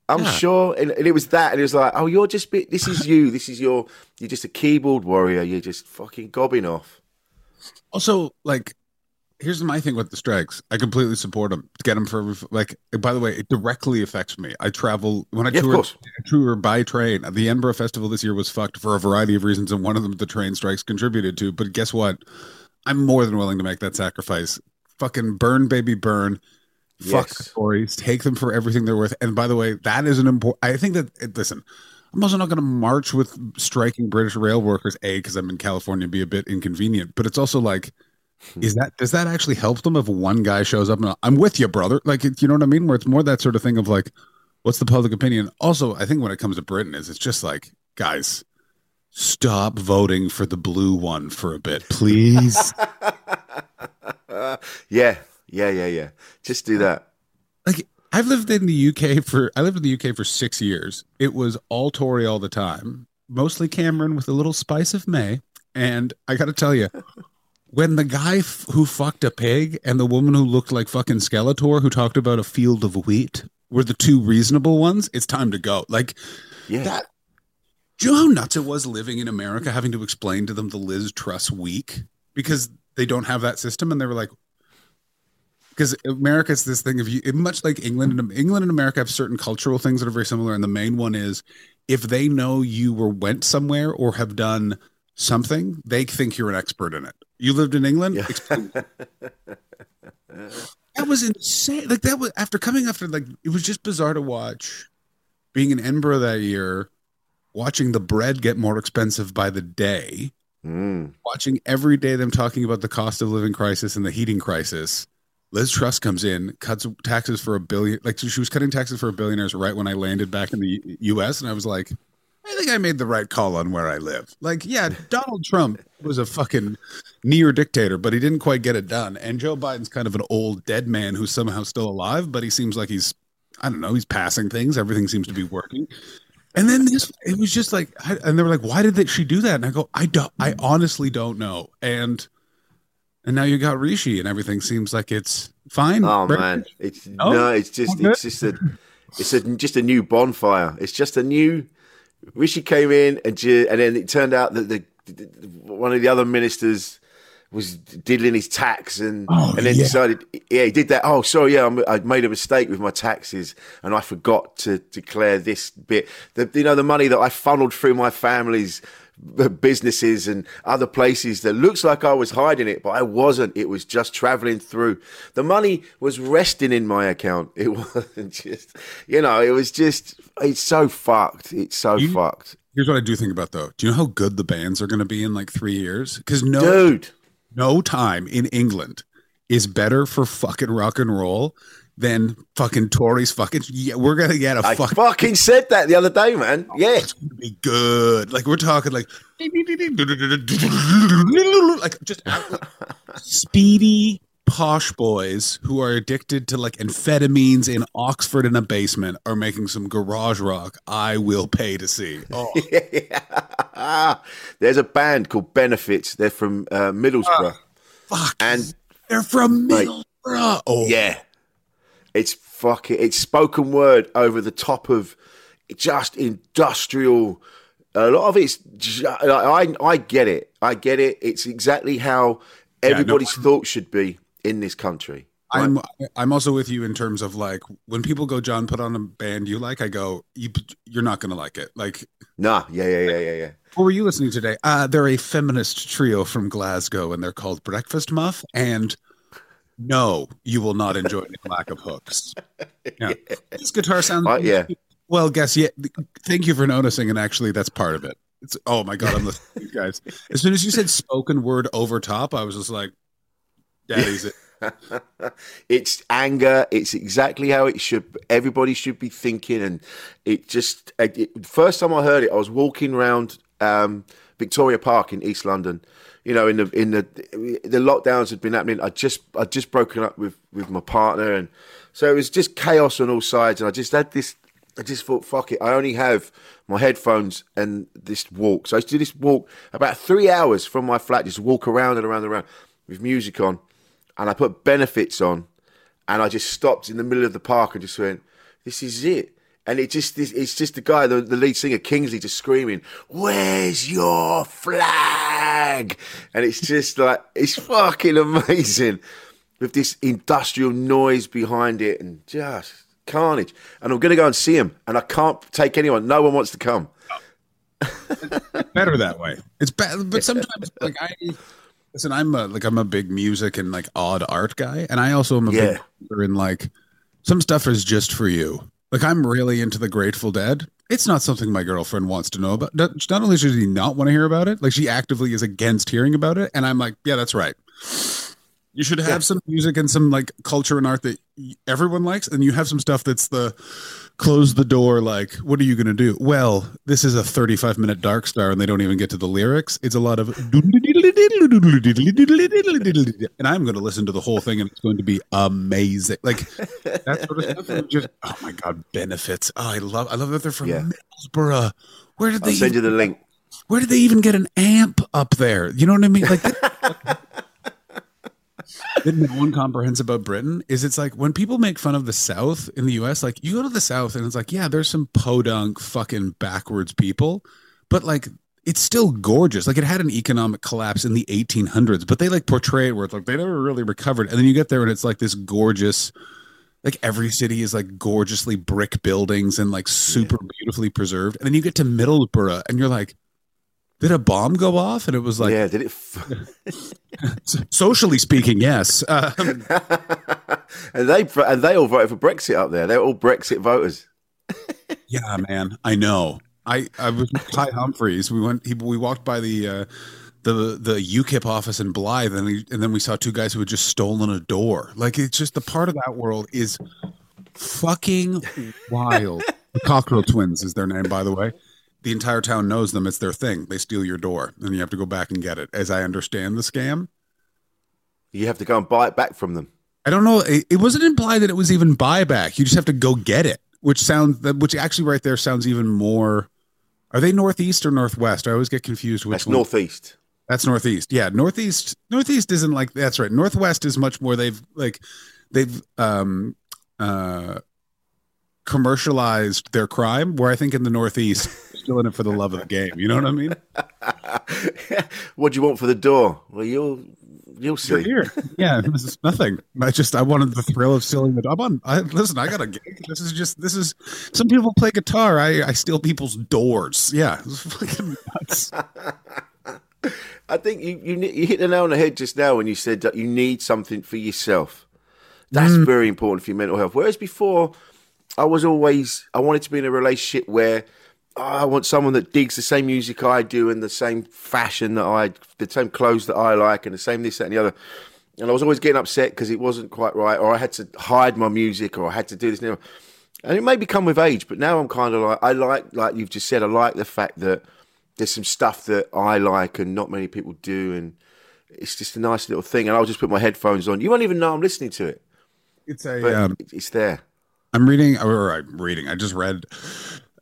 I'm Yeah. sure, and, and it was that, and it was like, "Oh, you're just be- this is you. This is your. You're just a keyboard warrior. You're just fucking gobbing off." Also, like, here's my thing with the strikes. I completely support them. Get them for like. By the way, it directly affects me. I travel when I Yeah, tour, tour by train. The Edinburgh Festival this year was fucked for a variety of reasons, and one of them the train strikes contributed to. But guess what? I'm more than willing to make that sacrifice. Fucking burn, baby, burn. Fuck the Tories. Take them for everything they're worth. And by the way, that is an important. I think that listen. I'm also not going to march with striking British rail workers. A, because I'm in California, and be a bit inconvenient. But it's also like, is that does that actually help them if one guy shows up and I'm with you, brother? Like, you know what I mean? Where it's more that sort of thing of like, what's the public opinion? Also, I think when it comes to Britain, is it's just like, guys, stop voting for the blue one for a bit, please. Yeah, yeah, yeah, yeah. Just do that. like I've lived in the UK for I lived in the UK for six years. It was all Tory all the time, mostly Cameron with a little spice of May. And I got to tell you, when the guy f- who fucked a pig and the woman who looked like fucking Skeletor who talked about a field of wheat were the two reasonable ones, it's time to go. Like Yeah. that. Do you know how nuts it was living in America, having to explain to them the Liz Truss week because they don't have that system, and they were like, because America's this thing of you, much like England and England and America have certain cultural things that are very similar, and the main one is if they know you were went somewhere or have done something, they think you're an expert in it. You lived in England. Yeah. That was insane. Like that was after coming after like it was just bizarre to watch. Being in Edinburgh that year, watching the bread get more expensive by the day, Mm. watching every day them talking about the cost of living crisis and the heating crisis. Liz Truss comes in, cuts taxes for a billion. Like she was cutting taxes for billionaires right when I landed back in the U.S. And I was like, I think I made the right call on where I live. Like, yeah, Donald Trump was a fucking near dictator, but he didn't quite get it done. And Joe Biden's kind of an old dead man who's somehow still alive, but he seems like he's, I don't know, he's passing things. Everything seems to be working. And then this, it was just like, I, and they were like, "Why did that she do that?" And I go, "I don't, I honestly don't know." And and now you got Rishi, and everything seems like it's fine. Oh right? man, it's Oh, no, it's just okay. it's just a it's a just a new bonfire. It's just a new. Rishi came in and and then it turned out that the, the one of the other ministers was diddling his tax and Oh, and then yeah. decided yeah he did that. Oh sorry yeah I'm, I made a mistake with my taxes and I forgot to declare this bit. The you know the money that I funneled through my family's businesses and other places that looks like I was hiding it, but I wasn't. It was just traveling through. The money was resting in my account. It wasn't just, you know, it was just, it's so fucked. It's so You- fucked. Here's what I do think about though. Do you know how good the bands are going to be in like three years? Because no, Dude. no time in England is better for fucking rock and roll than fucking Tories. Fucking yeah, we're gonna get a I fucking fucking said that the other day, man. Yeah. it's gonna be good. Like we're talking like like just speedy posh boys who are addicted to like amphetamines in Oxford in a basement are making some garage rock, I will pay to see. Oh, There's a band called Benefits. They're from uh, Middlesbrough. fuck. and they're from. Middlesbrough. Oh, yeah, it's fucking. It's spoken word over the top of just industrial. A lot of it's. ju- I I get it. I get it. It's exactly how everybody's I'm- thoughts should be in this country. I'm I'm also with you in terms of like when people go, John, put on a band you like. I go, you you're not gonna like it. Like, Nah, yeah, yeah, yeah, yeah, yeah. what were you listening today? Uh, they're a feminist trio from Glasgow, and they're called Breakfast Muff. And no, you will not enjoy the lack of hooks. Yeah. This guitar sounds. Uh, yeah. Well, guess yeah. Thank you for noticing, and actually, that's part of it. It's oh my god, I'm listening to you guys. As soon as you said spoken word over top, I was just like, "Daddy's it." it's anger. It's exactly how it should. Everybody should be thinking, and it just. It, first time I heard it, I was walking around um, Victoria Park in East London. You know, in the in the the lockdowns had been happening. I just I just broken up with with my partner, and so it was just chaos on all sides. And I just had this. I just thought, fuck it. I only have my headphones and this walk. So I used to do this walk about three hours from my flat, just walk around and around and around with music on and I put benefits on, and I just stopped in the middle of the park and just went, "This is it." And it just it's just the guy, the, the lead singer Kingsley, just screaming, "Where's your flag?" And it's just like it's fucking amazing with this industrial noise behind it and just carnage. And I'm gonna go and see him, and I can't take anyone. No one wants to come. better that way. It's bad, but sometimes like I listen. I'm a, like I'm a big music and like odd art guy, and I also am a Yeah. big in like some stuff is just for you. Like I'm really into the Grateful Dead. It's not something my girlfriend wants to know about. Not only does she not want to hear about it, like she actively is against hearing about it, and I'm like, yeah, that's right. You should have some music and some like culture and art that everyone likes, and you have some stuff that's the close the door. Like, what are you going to do? Well, this is a 35 minute Dark Star, and they don't even get to the lyrics. It's a lot of, and I'm going to listen to the whole thing, and it's going to be amazing. Like that sort of stuff. Just oh my god, benefits. Oh, I love, I love that they're from Yeah. Middlesbrough. Where did they I'll they? send you the link. where did they even get an amp up there? You know what I mean? Like that no one comprehends about Britain is it's like when people make fun of the South in the US, like you go to the South and it's like, yeah, there's some podunk fucking backwards people, but like it's still gorgeous. Like it had an economic collapse in the 1800s, but they like portray it where it's like they never really recovered. And then you get there and it's like this gorgeous, like every city is like gorgeously brick buildings and like super beautifully preserved. And then you get to Middlesbrough and you're like, did a bomb go off? And it was like, yeah, did it? F- socially speaking, yes. Um, and they and they all voted for Brexit up there. They're all Brexit voters. yeah, man, I know. I I was with Ty Humphreys. We went. He, we walked by the uh, the the UKIP office in Blyth, and, we, and then we saw two guys who had just stolen a door. Like it's just the part of that world is fucking wild. the Cockrell Twins is their name, by the way. The entire town knows them. It's their thing. They steal your door, and you have to go back and get it. As I understand the scam, You have to go and buy it back from them. I don't know. It, it wasn't implied that it was even buyback. You just have to go get it, which sounds which actually right there sounds even more. Are they northeast or northwest? I always get confused. Which That's one. northeast. That's northeast. Yeah, northeast. Northeast isn't like that's right. Northwest is much more. They've like they've um uh commercialized their crime. Where I think in the northeast, still in it for the love of the game. You know what I mean? what do you want for the door? Well, you'll you'll You're here. Yeah, this is nothing. I just I wanted the thrill of stealing the. I'm on. I, listen, I got a gig. This is just this is. Some people play guitar. I I steal people's doors. Yeah, it's fucking nuts. I think you, you you hit the nail on the head just now when you said that you need something for yourself. That's Mm. very important for your mental health. Whereas before, I was always I wanted to be in a relationship where oh, I want someone that digs the same music I do and the same fashion that I, the same clothes that I like, and the same this that and the other. And I was always getting upset because it wasn't quite right, or I had to hide my music, or I had to do this. And, the other. and it may become with age, but now I'm kind of like I like, like you've just said, I like the fact that there's some stuff that I like and not many people do, and it's just a nice little thing, and I'll just put my headphones on. You won't even know I'm listening to it. It's a. Um, it's there. I'm reading, or I'm reading. I just read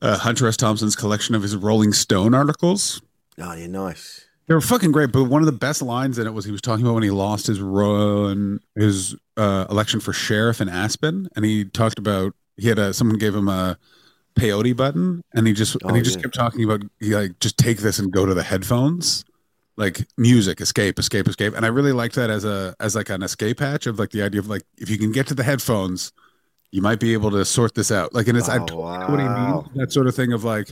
uh, Hunter S. Thompson's collection of his Rolling Stone articles. Oh, yeah, nice. They were fucking great, but one of the best lines in it was he was talking about when he lost his run, his uh, election for sheriff in Aspen, and he talked about he had a someone gave him a peyote button, and he just and Oh, he just kept talking about he like just take this and go to the headphones, like music, escape, escape, escape, and I really liked that as a as like an escape hatch of like the idea of like if you can get to the headphones, you might be able to sort this out. Like, and it's I Oh, totally know what wow. means that sort of thing of like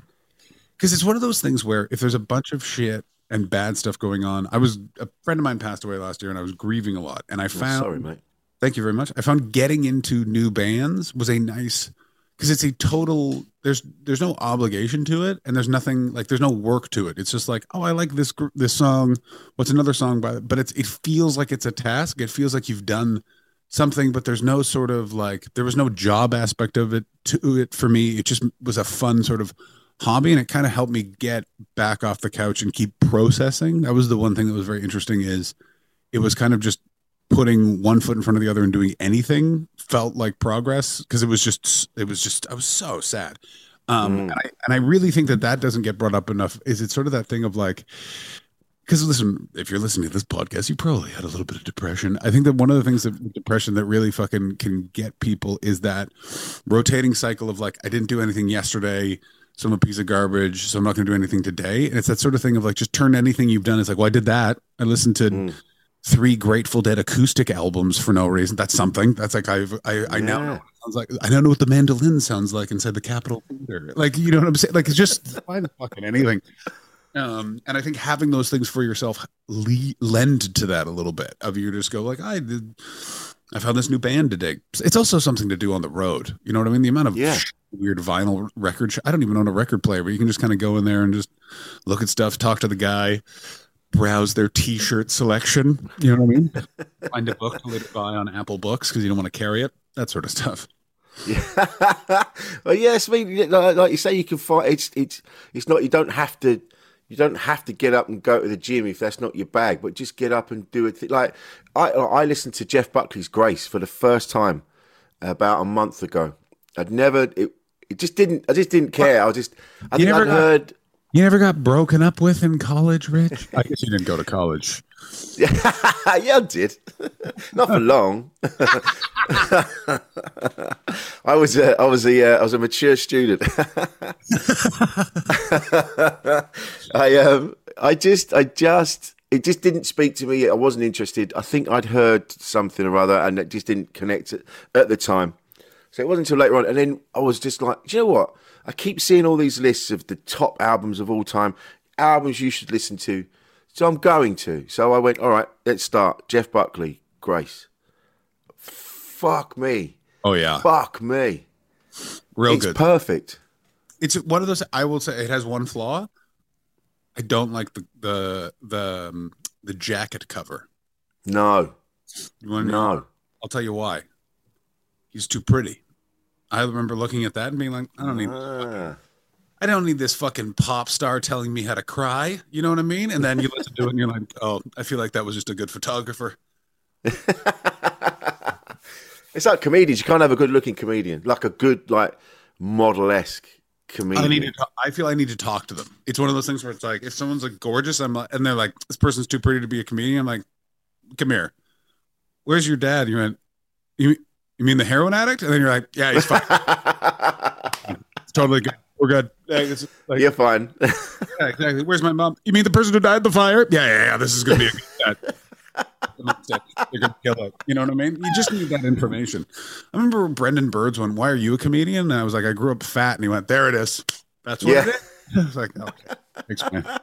because it's one of those things where if there's a bunch of shit and bad stuff going on, I was a friend of mine passed away last year, and I was grieving a lot, and I Oh, found sorry, mate. thank you very much. I found getting into new bands was a nice because it's a total there's there's no obligation to it, and there's nothing like there's no work to it. It's just like oh, I like this this song. What's another song by? But it's it feels like it's a task. It feels like you've done something, but there's no sort of like there was no job aspect of it to it for me. It just was a fun sort of hobby and it kind of helped me get back off the couch and keep processing. That was the one thing that was very interesting is it was kind of just putting one foot in front of the other and doing anything felt like progress because it was just it was just i was so sad. Um and, I, and i really think that that doesn't get brought up enough is it sort of that thing of like because listen if you're listening to this podcast you probably had a little bit of depression. I think that one of the things that with depression that really fucking can get people is that rotating cycle of like i didn't do anything yesterday so i'm a piece of garbage so i'm not going to do anything today. And it's that sort of thing of like just turn anything you've done. It's like well i did that. I listened to mm. three grateful dead acoustic albums for no reason. That's something. That's like i've i, I now know sounds like. I don't know what the mandolin sounds like inside the capitol theater. Like you know what i'm saying? Like it's just find fucking anything um and i think having those things for yourself le- lend to that a little bit of you just go like i did i found this new band to dig it's also something to do on the road you know what i mean the amount of Yeah. weird vinyl record i don't even own a record player but you can just kind of go in there and just look at stuff talk to the guy browse their t-shirt selection you know what i mean find a book to later buy on apple books because you don't want to carry it that sort of stuff well, yes, I mean, like, like you say, you can find it's it's it's not. You don't have to. You don't have to get up and go to the gym if that's not your bag, but just get up and do it. Th- like I, I listened to Jeff Buckley's Grace for the first time about a month ago. I'd never. It, it just didn't. I just didn't care. I was just. I You think never I'd heard. You never got broken up with in college rich i guess you didn't go to college yeah, I did. Not for long. I was a, I was a, uh, I was a mature student. I um, I just, I just, it just didn't speak to me. I wasn't interested. I think I'd heard something or other, and it just didn't connect at, at the time. So it wasn't until later on, and then I was just like, do you know what? I keep seeing all these lists of the top albums of all time, albums you should listen to. So I'm going to. So I went, all right, let's start. Jeff Buckley, Grace. Fuck me. oh yeah Fuck me. real it's good perfect. it's one of those i will say it has one flaw i don't like the the the um, the jacket cover No, you want know no. i'll tell you why he's too pretty i remember looking at that and being like i don't need Ah. I don't need this fucking pop star telling me how to cry. You know what I mean? And then you listen to it and you're like, oh, I feel like that was just a good photographer. It's like comedians. You can't have a good looking comedian, like a good, like model esque comedian. I need to. Talk, I feel I need to talk to them. It's one of those things where it's like, if someone's like gorgeous, I'm like, and they're like, this person's too pretty to be a comedian. I'm like, come here. Where's your dad? You went, you you mean the heroin addict? And then you're like, yeah, he's fine. it's totally good. We're good. Yeah, it's like, You're fine. yeah, exactly. Where's my mom? You mean the person who died in the fire? Yeah, yeah, yeah. This is gonna be a good set. They're gonna kill it. You know what I mean? You just need that information. I remember Brendon Burns went, "Why are you a comedian?" And I was like, "I grew up fat," and he went, "There it is. That's what Yeah. it is." I was like, "Okay, thanks, man."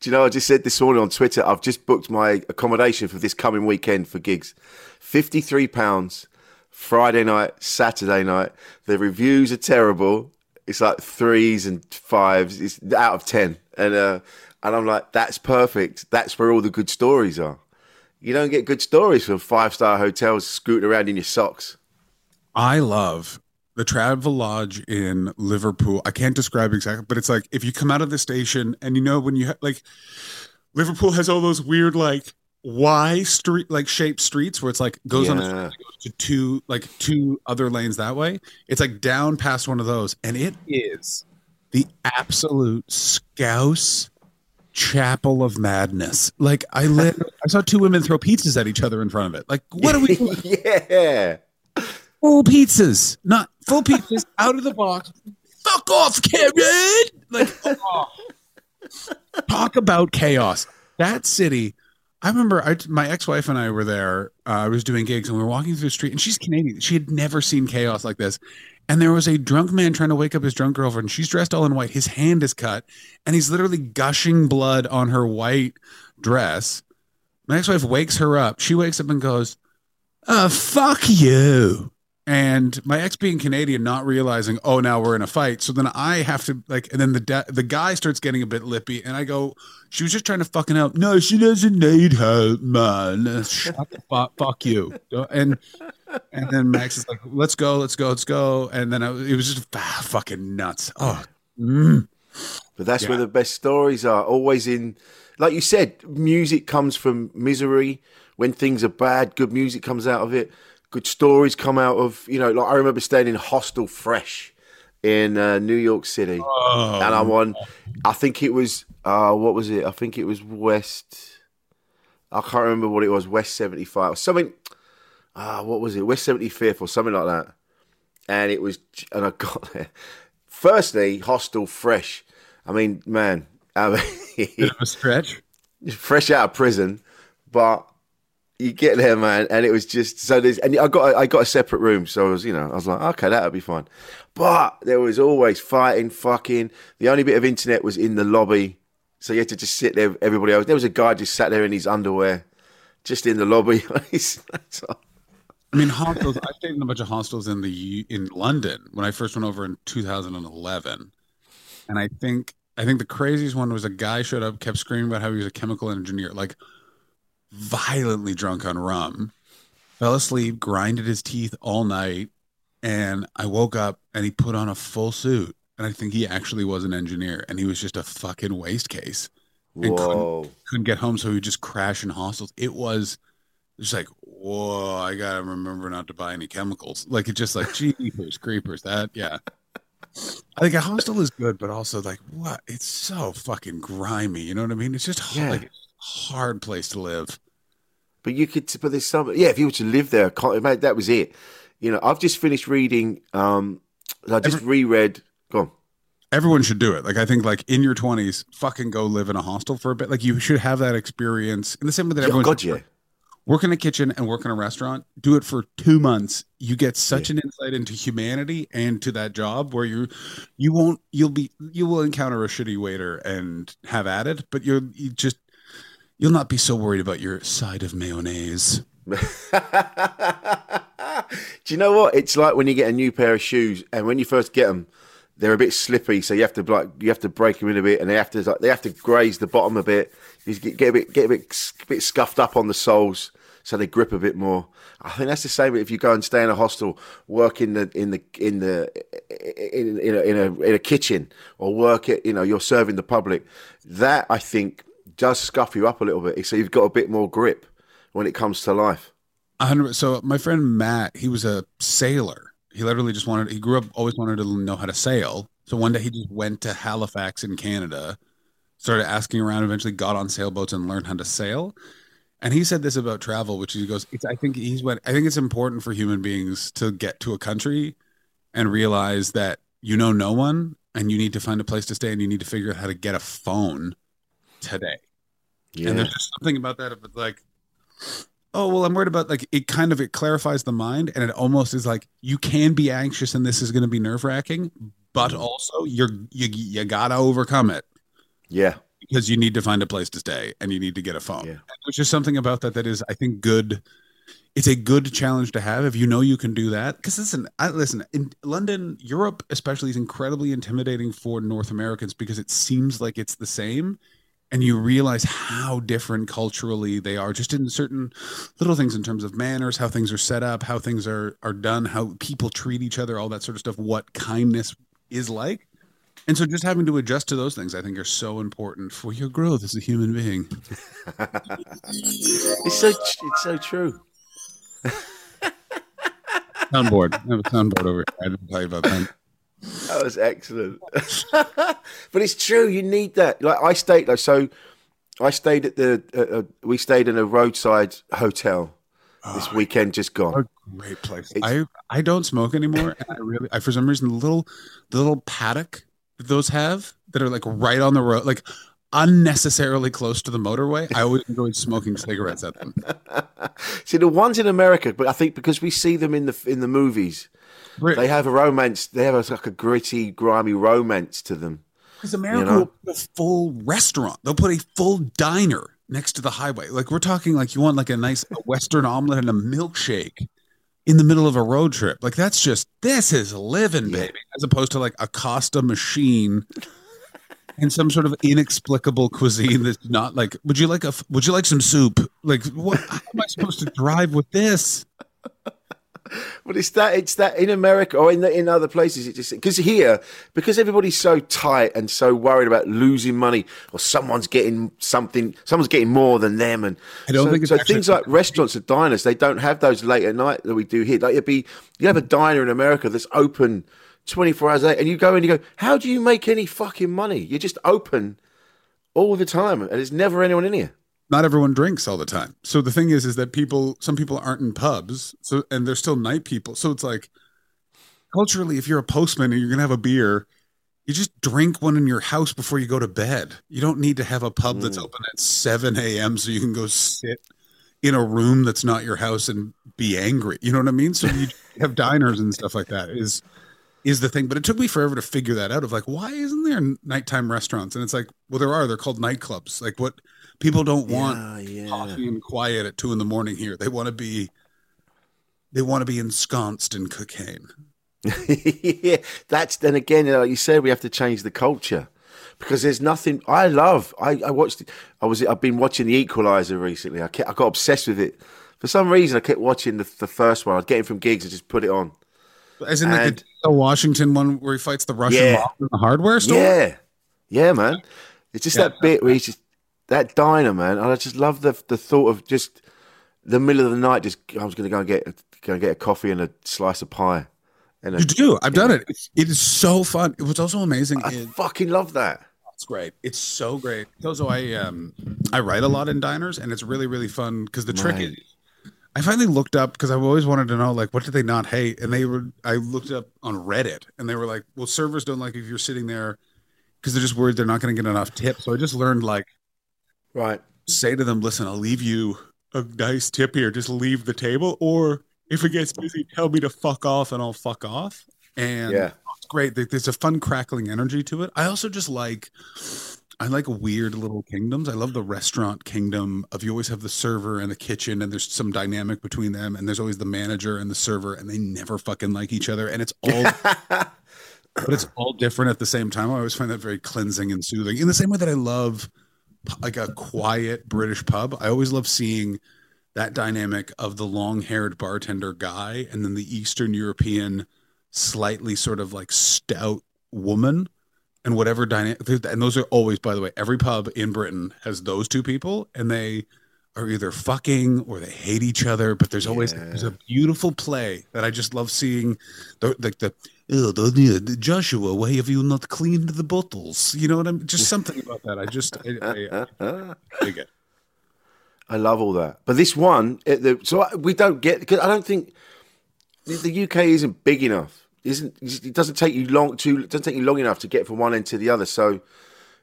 Do you know? I just said this morning on Twitter. I've just booked my accommodation for this coming weekend for gigs. Fifty-three pounds. Friday night, Saturday night. The reviews are terrible. It's like threes and fives. It's out of ten, and uh, and I'm like, that's perfect. That's where all the good stories are. You don't get good stories from five-star hotels scooting around in your socks. I love the Travelodge in Liverpool. I can't describe exactly, but it's like if you come out of the station and you know when you ha- like Liverpool has all those weird like Y street like shaped streets where it's like goes on a street, goes to two like two other lanes that way. It's like down past one of those, and it is the absolute scouse chapel of madness. Like I lit, I saw two women throw pizzas at each other in front of it. Like what are we? doing? yeah. full pizzas, not full pizzas out of the box. Fuck off, Karen! Like, oh. talk about chaos. That city. I remember I, my ex-wife and I were there. Uh, I was doing gigs, and we were walking through the street, and she's Canadian. She had never seen chaos like this. And there was a drunk man trying to wake up his drunk girlfriend. She's dressed all in white. His hand is cut, and he's literally gushing blood on her white dress. My ex-wife wakes her up. She wakes up and goes, uh, fuck you. And my ex being Canadian, not realizing, oh, now we're in a fight. So then I have to like, and then the da- the guy starts getting a bit lippy, and I go, she was just trying to fucking help. No, she doesn't need help, man. Shut the fuck, fuck you. And and then Max is like, let's go, let's go, let's go. And then I, it was just ah, fucking nuts. Oh, mm. But that's Yeah. where the best stories are. Always in, like you said, music comes from misery. When things are bad, good music comes out of it. Good stories come out of, you know, like I remember staying in Hostel Fresh in uh, New York City. Oh, and I'm on, I think it was, uh, what was it? I think it was West, I can't remember what it was, West 75 or something. Ah, what was it? West 75th or something like that. And it was, and I got there. Firstly, Hostel Fresh. I mean, man, I mean, bit of a stretch. fresh out of prison, but you get there, man, and it was just so there's and I got I got a separate room, so I was you know I was like okay that'll be fine, but there was always fighting, fucking. The only bit of internet was in the lobby, so you had to just sit there. Everybody else, there was a guy just sat there in his underwear, just in the lobby. I mean, hostels. I stayed in a bunch of hostels in the in London when I first went over in 2011, and I think I think the craziest one was a guy showed up, kept screaming about how he was a chemical engineer, like violently drunk on rum, fell asleep, grinded his teeth all night, and I woke up and he put on a full suit, and I think he actually was an engineer, and he was just a fucking waste case. And couldn't- Whoa, couldn't get home, so he would just crash in hostels. It was just like, whoa, I gotta remember not to buy any chemicals. Like it's just like jeepers, creepers. That yeah. I think a hostel is good, but also like what? It's so fucking grimy. You know what I mean? It's just h- Yeah. like hard place to live. But you could, but there's some, yeah. If you were to live there, can't- mate, that was it. You know, I've just finished reading. um I just reread. Go on. Everyone should do it. Like I think, like in your twenties, fucking go live in a hostel for a bit. Like you should have that experience in the same way that Yeah, everyone God, should yeah. work in a kitchen and work in a restaurant do it for two months you get such an insight into humanity and to that job where you you won't you'll be you will encounter a shitty waiter and have at it but you're you just you'll not be so worried about your side of mayonnaise Do you know what? It's like when you get a new pair of shoes, and when you first get them, they're a bit slippy, so you have to like you have to break them in a bit, and they have to like, they have to graze the bottom a bit. You get, a bit get a bit, bit scuffed up on the soles, so they grip a bit more. I think that's the same if you go and stay in a hostel, work in the in the in the in, in, a, in a in a kitchen, or work at you know you're serving the public. That I think does scuff you up a little bit, so you've got a bit more grip when it comes to life. Hundred. So my friend Matt, he was a sailor. He literally just wanted. He grew up always wanted to know how to sail. So one day he just went to Halifax in Canada, started asking around. Eventually got on sailboats and learned how to sail. And he said this about travel, which he goes, I think he's went. I think it's important for human beings to get to a country and realize that you know no one, and you need to find a place to stay, and you need to figure out how to get a phone today. Yeah. And there's just something about that of like, oh well, I'm worried about like it. Kind of it clarifies the mind, and it almost is like you can be anxious, and this is going to be nerve wracking, but mm-hmm. also you're you you gotta overcome it yeah. because you need to find a place to stay and you need to get a phone. Yeah. Which is something about that that is, I think, good. It's a good challenge to have if you know you can do that. Because listen, I, listen, in London, Europe especially is incredibly intimidating for North Americans because it seems like it's the same, and you realize how different culturally they are, just in certain little things in terms of manners, how things are set up, how things are are done, how people treat each other, all that sort of stuff. What kindness is like And so just having to adjust to those things, I think, are so important for your growth as a human being. It's so it's so true. Soundboard. I have a soundboard over here. I didn't tell you about that. That was excellent. but it's true. You need that. Like I stayed. Like so, I stayed at the. Uh, uh, we stayed in a roadside hotel this weekend. Just gone. a great place. I I don't smoke anymore, I really, I for some reason, the little the little paddock that those have that are like right on the road, like unnecessarily close to the motorway. I always enjoyed smoking cigarettes at them. See the ones in America, but I think because we see them in the in the movies, Right. they have a romance. They have a, like a gritty, grimy romance to them. Because America You know? will put a full restaurant. They'll put a full diner next to the highway. Like we're talking like you want like a nice Western omelet and a milkshake in the middle of a road trip. Like that's just this is living, baby. As opposed to like a Costa machine and some sort of inexplicable cuisine that's not like would you like a would you like some soup? Like what how am I supposed to drive with this? But it's that it's that in America or in the, in other places. It just because here because everybody's so tight and so worried about losing money or someone's getting something, someone's getting more than them, and I don't so, think so. actually- Things like restaurants and diners, they don't have those late at night that we do here. Like it'd be you have a diner in America that's open twenty four hours a day, and you go and you go, how do you make any fucking money? You're just open all the time, and there's never anyone in here. Not everyone drinks all the time. So the thing is, is that people, some people aren't in pubs, so and they're still night people. So it's like culturally, if you're a postman and you're gonna have a beer, you just drink one in your house before you go to bed. You don't need to have a pub that's mm. open at seven a.m. so you can go sit in a room that's not your house and be angry. You know what I mean? So you have diners and stuff like that. Is is the thing, but it took me forever to figure that out. Of like, why isn't there nighttime restaurants? And it's like, well, there are. They're called nightclubs. Like, what people don't want Yeah, yeah. coffee and quiet at two in the morning here. They want to be, they want to be ensconced in cocaine. yeah, that's then again, like you said, we have to change the culture because there's nothing I love. I, I watched, I was, I've been watching The Equalizer recently. I, kept, I got obsessed with it for some reason. I kept watching the, the first one. I'd get it from gigs and just put it on. As in like And- the, Washington one where he fights the Russian Yeah. mob in the hardware store. Yeah, yeah, man. It's just Yeah. that bit where he's just that diner, man. And I just love the the thought of just the middle of the night. Just I was going to go and get go and get a coffee and a slice of pie. And a, You do. I've done it. It's, so fun. It was also amazing I is fucking love that. It's great. It's so great. Also, I um I write a lot in diners, and it's really really fun because the trick is. I finally looked up because I've always wanted to know like what did they not hate, and they were. I looked up on Reddit, and they were like, "Well, servers don't like if you're sitting there because they're just worried they're not going to get enough tips." So I just learned like Right. say to them, "Listen, I'll leave you a nice tip here. Just leave the table, or if it gets busy, tell me to fuck off, and I'll fuck off." And Yeah. it's great. There's a fun crackling energy to it. I also just like I like weird little kingdoms. I love the restaurant kingdom of you always have the server and the kitchen and there's some dynamic between them and there's always the manager and the server and they never fucking like each other and it's all but it's all different at the same time. I always find that very cleansing and soothing. In the same way that I love like a quiet British pub, I always love seeing that dynamic of the long-haired bartender guy and then the Eastern European slightly sort of like stout woman and whatever dynamic and those are always by the way every pub in britain has those two people and they are either fucking or they hate each other but there's always there's a beautiful play that i just love seeing the like the, the, the joshua why have you not cleaned the bottles you know what i'm just something about that i just i, I, I dig it I love all that. But this one, it, the, so I- we don't get because I don't think the UK isn't big enough. Isn't it doesn't take you long to doesn't take you long enough to get from one end to the other. So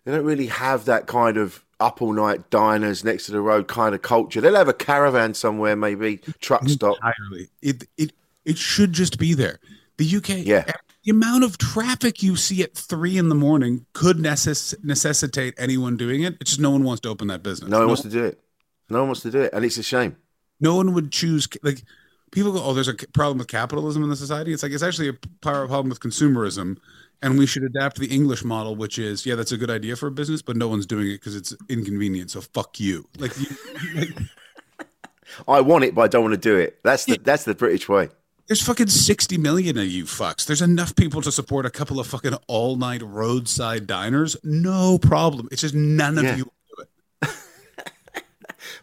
they don't really have that kind of up all night diners next to the road kind of culture. They'll have a caravan somewhere, maybe truck stop. entirely it it it should just be there the uk Yeah. the amount of traffic you see at three in the morning could necess- necessitate anyone doing it it's just no one wants to open that business No one wants to do it. No one wants to do it, and it's a shame. no one would choose like people go oh there's a problem with capitalism in the society it's like it's actually a problem with consumerism and we should adapt the english model which is yeah that's a good idea for a business but no one's doing it because it's inconvenient so fuck you like, you, like I want it, but I don't want to do it. That's the that's the British way. There's fucking 60 million of you fucks. There's enough people to support a couple of fucking all night roadside diners. No problem. It's just none of Yeah. you.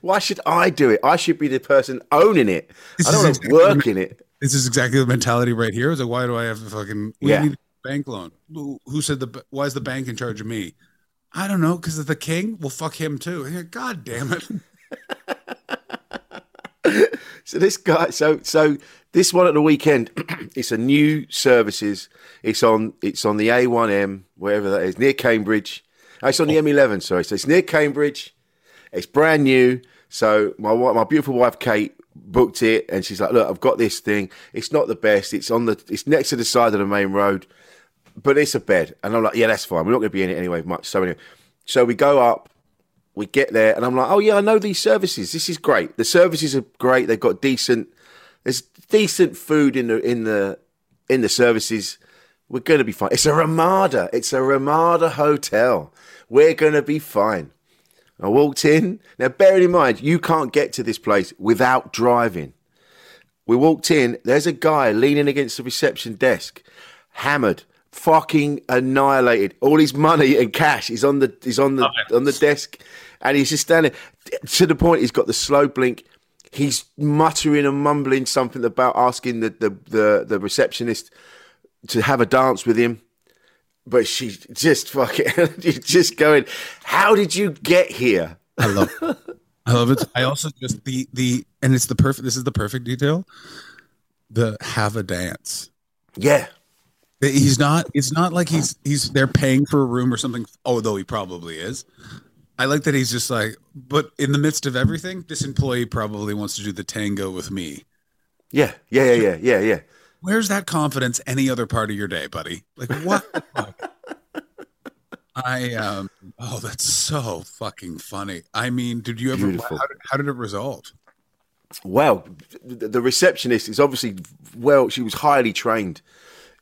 Why should I do it? I should be the person owning it. This I don't want exactly to work the- in it. This is exactly the mentality right here. It's like, why do I have to fucking we Yeah. need a bank loan? Who, who said the why is the bank in charge of me? I don't know, because of the king. Well, fuck him too. And you're like, God damn it. So this guy, so so this one at the weekend, it's a new services. It's on it's on the A1M, wherever that is, near Cambridge. Oh, it's on the M11. Sorry, so it's near Cambridge. It's brand new. So my my beautiful wife Kate booked it, and she's like, "Look, I've got this thing. It's not the best. It's on the it's next to the side of the main road, but it's a bed." And I'm like, "Yeah, that's fine. We're not going to be in it anyway much." So anyway, so we go up we get there and I'm like, oh yeah, I know these services. This is great. The services are great. They've got decent. There's decent food in the in the in the services. We're gonna be fine. It's a Ramada. It's a Ramada hotel. We're gonna be fine. I walked in. Now, bearing in mind, you can't get to this place without driving. We walked in. There's a guy leaning against the reception desk, hammered, fucking annihilated. All his money and cash is on the is on the on the desk, and he's just standing. To the point, he's got the slow blink. He's muttering and mumbling something about asking the the the, the receptionist to have a dance with him. But she just fucking, just going, How did you get here? I love it. I love it. I also just the the and it's the perfect this is the perfect detail. The have a dance. Yeah. He's not it's not like he's he's they're paying for a room or something, although he probably is. I like that he's just like, but in the midst of everything, this employee probably wants to do the tango with me. Yeah. Yeah. Yeah. Yeah. Yeah. Yeah. Where's that confidence any other part of your day, buddy? Like what? I um oh that's so fucking funny. I mean, did you ever Beautiful. how did, how did it resolve? Well, the, the receptionist is obviously well. She was highly trained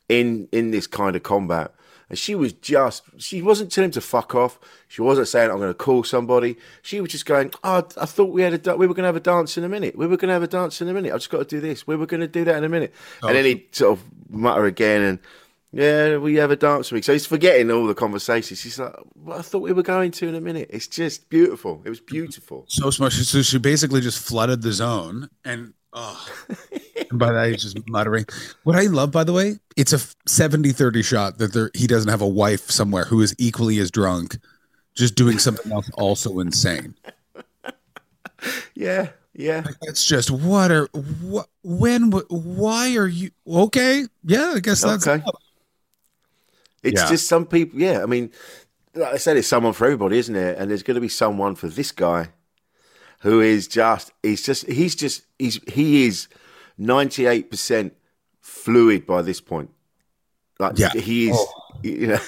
in in this kind of combat, and she was just she wasn't telling him to fuck off. She wasn't saying I'm going to call somebody. She was just going, "Oh, I thought we had a we were going to have a dance in a minute. We were going to have a dance in a minute. I just got to do this. We were going to do that in a minute." and then he sort of mutter again and. Yeah, we have a dance week. So he's forgetting all the conversations. He's like, well, I thought we were going to in a minute. It's just beautiful. It was beautiful. so smart. So she basically just flooded the zone, and oh, and by that he's just muttering. What I love, by the way, it's a 70-30 shot that there he doesn't have a wife somewhere who is equally as drunk, just doing something else also insane. Yeah, yeah. It's just what are what when why are you okay? Yeah, I guess that's Okay. It's Yeah. just some people. Yeah, I mean, like I said, it's someone for everybody, isn't it? And there's going to be someone for this guy, who is just. He's just. He's just. He's. He is. Ninety eight percent fluid by this point. Like Yeah. he is. Oh. You know.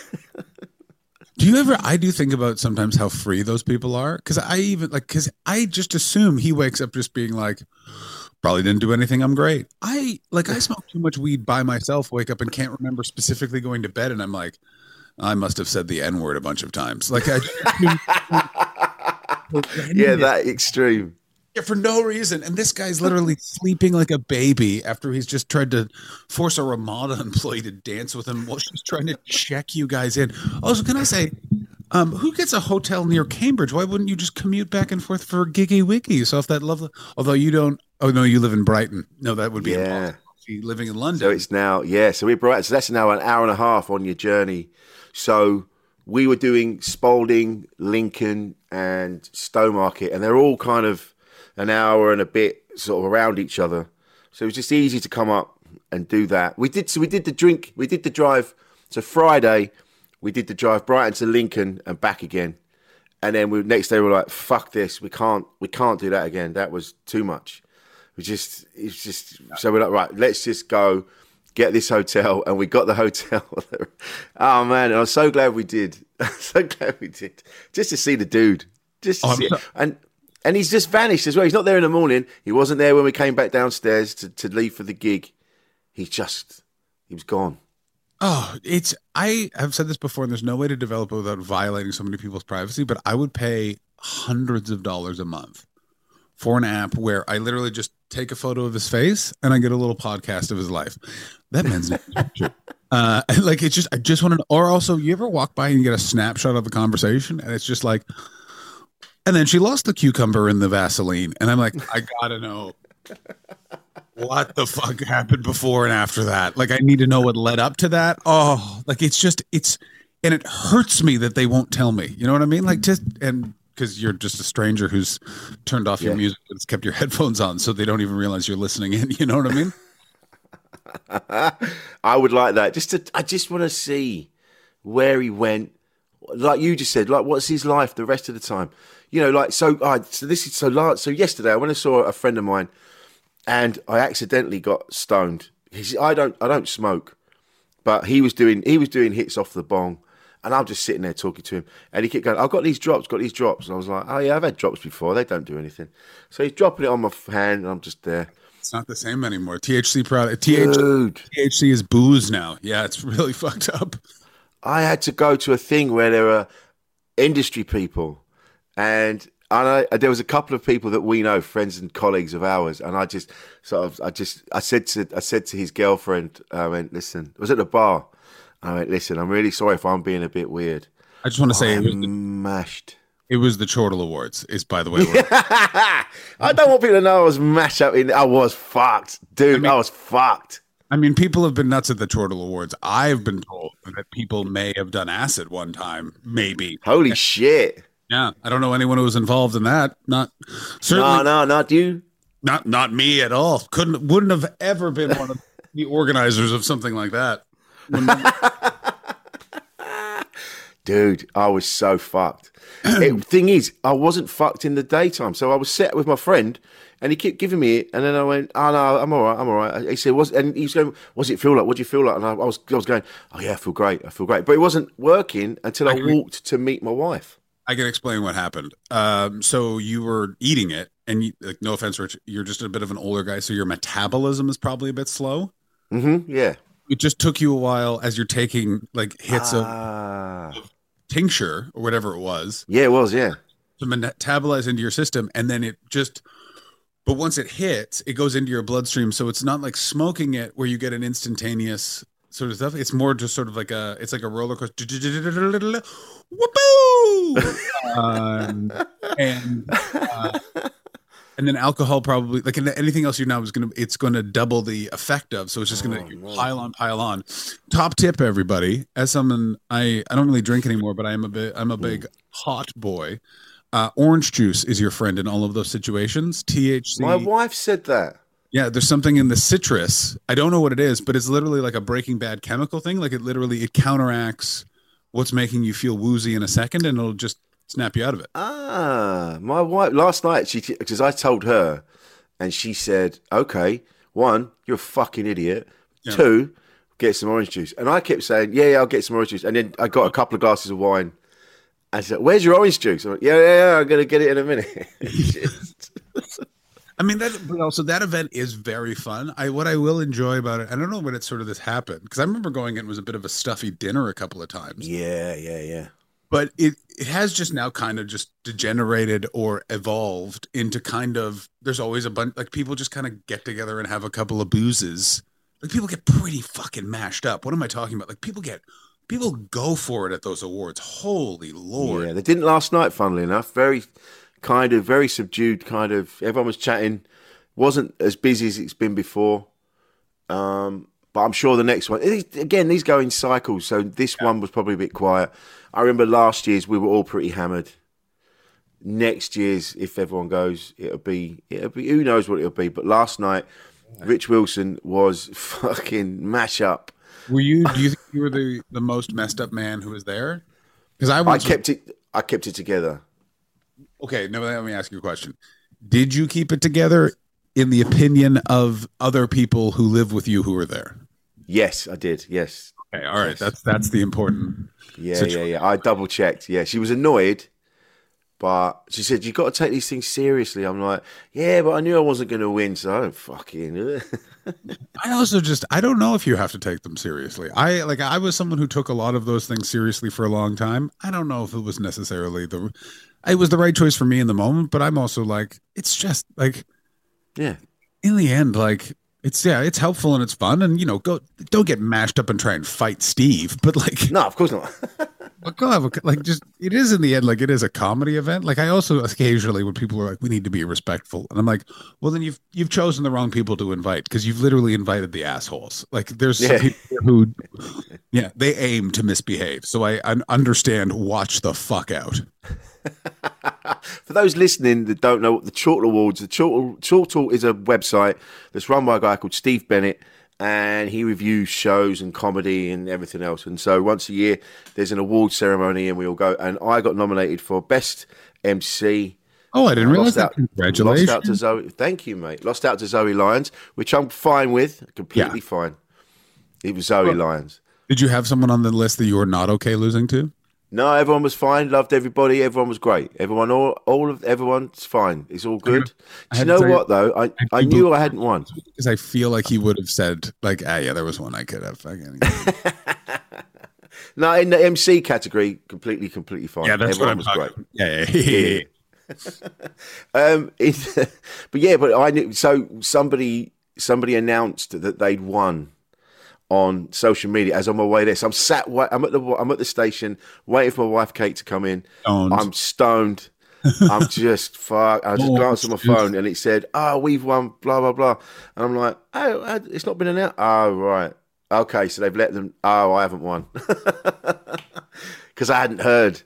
Do you ever? I do think about sometimes how free those people are because I even like because I just assume he wakes up just being like, probably didn't do anything. I'm great. I like I smoke too much weed by myself. Wake up and can't remember specifically going to bed, and I'm like, I must have said the n word a bunch of times. Like I, yeah, that extreme. Yeah, for no reason. And this guy's literally sleeping like a baby after he's just tried to force a Ramada employee to dance with him while she's trying to check you guys in. Also, can I say, um, who gets a hotel near Cambridge? Why wouldn't you just commute back and forth for Giggy Wiggy? So if that lovely, although you don't, oh no, you live in Brighton. No, that would be Yeah. Living in London. So it's now, yeah. So we're bright. So that's now an hour and a half on your journey. So we were doing Spalding, Lincoln, and Stowmarket, and they're all kind of an hour and a bit sort of around each other. So it was just easy to come up and do that. We did. So we did the drink. We did the drive. So Friday, we did the drive Brighton to Lincoln and back again, and then we next day we were like, "Fuck this! We can't. We can't do that again. That was too much." We just, it's just, so we're like, right, let's just go get this hotel. And we got the hotel. oh man, I'm so glad we did. so glad we did. Just to see the dude. Just to Oh, I'm see And, and he's just vanished as well. He's not there in the morning. He wasn't there when we came back downstairs to, to leave for the gig. He just, he was gone. Oh, it's I have said this before, and there's no way to develop it without violating so many people's privacy. But I would pay hundreds of dollars a month for an app where I literally just take a photo of his face and I get a little podcast of his life. That man's name. Uh, like it's just I just wanted, to, or also you ever walk by and you get a snapshot of a conversation and it's just like, and then she lost the cucumber in the Vaseline, and I'm like, I gotta know what the fuck happened before and after that. Like I need to know what led up to that. Oh, like it's just it's and it hurts me that they won't tell me. You know what I mean? Like just and because you're just a stranger who's turned off your music and kept your headphones on, so they don't even realize you're listening in. You know what I mean? I would like that. Just to, I just want to see where he went. Like you just said, like what's his life the rest of the time? You know, like so. Uh, so this is so. Large, so yesterday, I went and saw a friend of mine, and I accidentally got stoned. He's, I don't, I don't smoke, but he was doing, he was doing hits off the bong, and I'm just sitting there talking to him, and he kept going, "I've got these drops, got these drops," and I was like, "Oh yeah, I've had drops before. They don't do anything." So he's dropping it on my hand, and I'm just there. It's not the same anymore. THC product. Uh, THC, Dude. THC is booze now. Yeah, it's really fucked up. I had to go to a thing where there were industry people, and I know uh, there was a couple of people that we know, friends and colleagues of ours, and I just sort of, I just, I said to, I said to his girlfriend, I went, listen, it was at the bar. I went, listen, I'm really sorry if I'm being a bit weird. I just want to say it was, I'm the, mashed. it was the Chortle Awards. Is by the way. I don't want people to know I was mashed up in. I was fucked, dude. I, was fucked. I mean, people have been nuts at the Chortle Awards. I've been told that people may have done acid one time, maybe. Holy shit! Yeah, I don't know anyone who was involved in that. Not certainly, No, no, not you. not not me at all. Couldn't, wouldn't have ever been one of the organizers of something like that. Dude, I was so fucked. it, thing is, I wasn't fucked in the daytime. So I was set with my friend and he kept giving me it. And then I went, oh, no, I'm all right. I'm all right. He said, was, and he was going, what's it feel like? What do you feel like? And I, I was, I was going, oh, yeah, I feel great. I feel great. But it wasn't working until I, walked to meet my wife. I can explain what happened. Um, so you were eating it, and you, like, no offense, Rich, you're just a bit of an older guy, so your metabolism is probably a bit slow. Mm-hmm. Yeah. It just took you a while as you're taking like hits of Ah. tincture or whatever it was Yeah, it was. Yeah. to metabolize into your system, and then it just. But once it hits, it goes into your bloodstream, so it's not like smoking it where you get an instantaneous sort of stuff. It's more just sort of like a, it's like a roller coaster. Whoopoo! um, and uh, and then alcohol probably like anything else you know is gonna it's gonna double the effect of. So it's just gonna pile on, pile on. Top tip, everybody. As someone I I don't really drink anymore, but I am a bit I'm a big hot boy. Uh, orange juice is your friend in all of those situations. THC. My wife said that. Yeah, there's something in the citrus. I don't know what it is, but it's literally like a Breaking Bad chemical thing. Like it literally it counteracts what's making you feel woozy in a second, and it'll just snap you out of it. Ah, my wife last night she because I told her, and she said, "Okay, one, you're a fucking idiot. Yeah. Two, get some orange juice." And I kept saying, "Yeah, yeah, I'll get some orange juice." And then I got a couple of glasses of wine. And she said, "Where's your orange juice?" I went, "Yeah, yeah, yeah, I'm gonna get it in a minute." I mean that, but also that event is very fun. I what I will enjoy about it. I don't know when it sort of this happened because I remember going in it was a bit of a stuffy dinner a couple of times. yeah, yeah, yeah. But it it has just now kind of just degenerated or evolved into kind of there's always a bunch like people just kind of get together and have a couple of boozes like people get pretty fucking mashed up what am i talking about like people get people go for it at those awards holy lord Yeah, they didn't last night. Funnily enough, very kind of very subdued. Kind of everyone was chatting. wasn't as busy as it's been before. Um, but I'm sure the next one again. These go in cycles. So this one was probably a bit quiet. I remember last year's we were all pretty hammered. Next year's, if everyone goes, it'll be it'll be who knows what it'll be. But last night, Rich Wilson was fucking mash up. were you do you think you were the the most messed up man who was there because i I kept it. I kept it together. okay now let me ask you a question did you keep it together in the opinion of other people who live with you who were there Yes, I did. Yes, Okay, all right. That's that's the important. Yeah, Situ- yeah, yeah. I double checked. Yeah, she was annoyed, But she said, you got to take these things seriously. I'm like, yeah, but I knew I wasn't going to win, so I don't fucking. I also just I don't know if you have to take them seriously. I like I was someone who took a lot of those things seriously for a long time. I don't know if it was necessarily the it was the right choice for me in the moment, but I'm also like it's just like yeah. In the end like it's yeah, it's helpful and it's fun and you know, go don't get mashed up and try and fight Steve, but like No, of course not. but go have a, like just it is in the end like it is a comedy event. Like I also occasionally when people are like we need to be respectful and I'm like, well then you've you've chosen the wrong people to invite because you've literally invited the assholes. Like there's some Yeah. people who yeah, they aim to misbehave. So I, I understand watch the fuck out. For those listening that don't know what the Chortle Awards, the Chortle, Chortle is a website that's run by a guy called Steve Bennett, and he reviews shows and comedy and everything else. And so once a year, there's an award ceremony, and we all go. And I got nominated for best MC. Oh, I didn't realize that. out, Congratulations. Lost out to Zoe. Thank you, mate. Lost out to Zoe Lyons, which I'm fine with. Completely fine. It was Zoe Lyons. Did you have someone on the list that you were not okay losing to? No, everyone was fine. Loved everybody. Everyone was great. Everyone, all, all of everyone's fine. It's all good. I Do you know you- what though? I, I knew I hadn't won. Because I feel like he would have said like, ah, yeah, there was one I could have. No, in the MC category, completely, completely fine. yeah, that's what I'm was talking. great. Yeah, yeah, yeah. Um, it, but yeah, but I knew. So somebody, somebody announced that they'd won on social media as on my way there. So I'm sat. I'm at the. I'm at the station waiting for my wife Kate to come in. Stoned. I'm stoned. I'm just fuck. I just Oh, glanced at my phone and it said, "Oh, we've won." Blah blah blah. And I'm like, "Oh, uh, it's not been announced." Oh, right. Okay, so they've let them. Oh, I haven't won because I hadn't heard.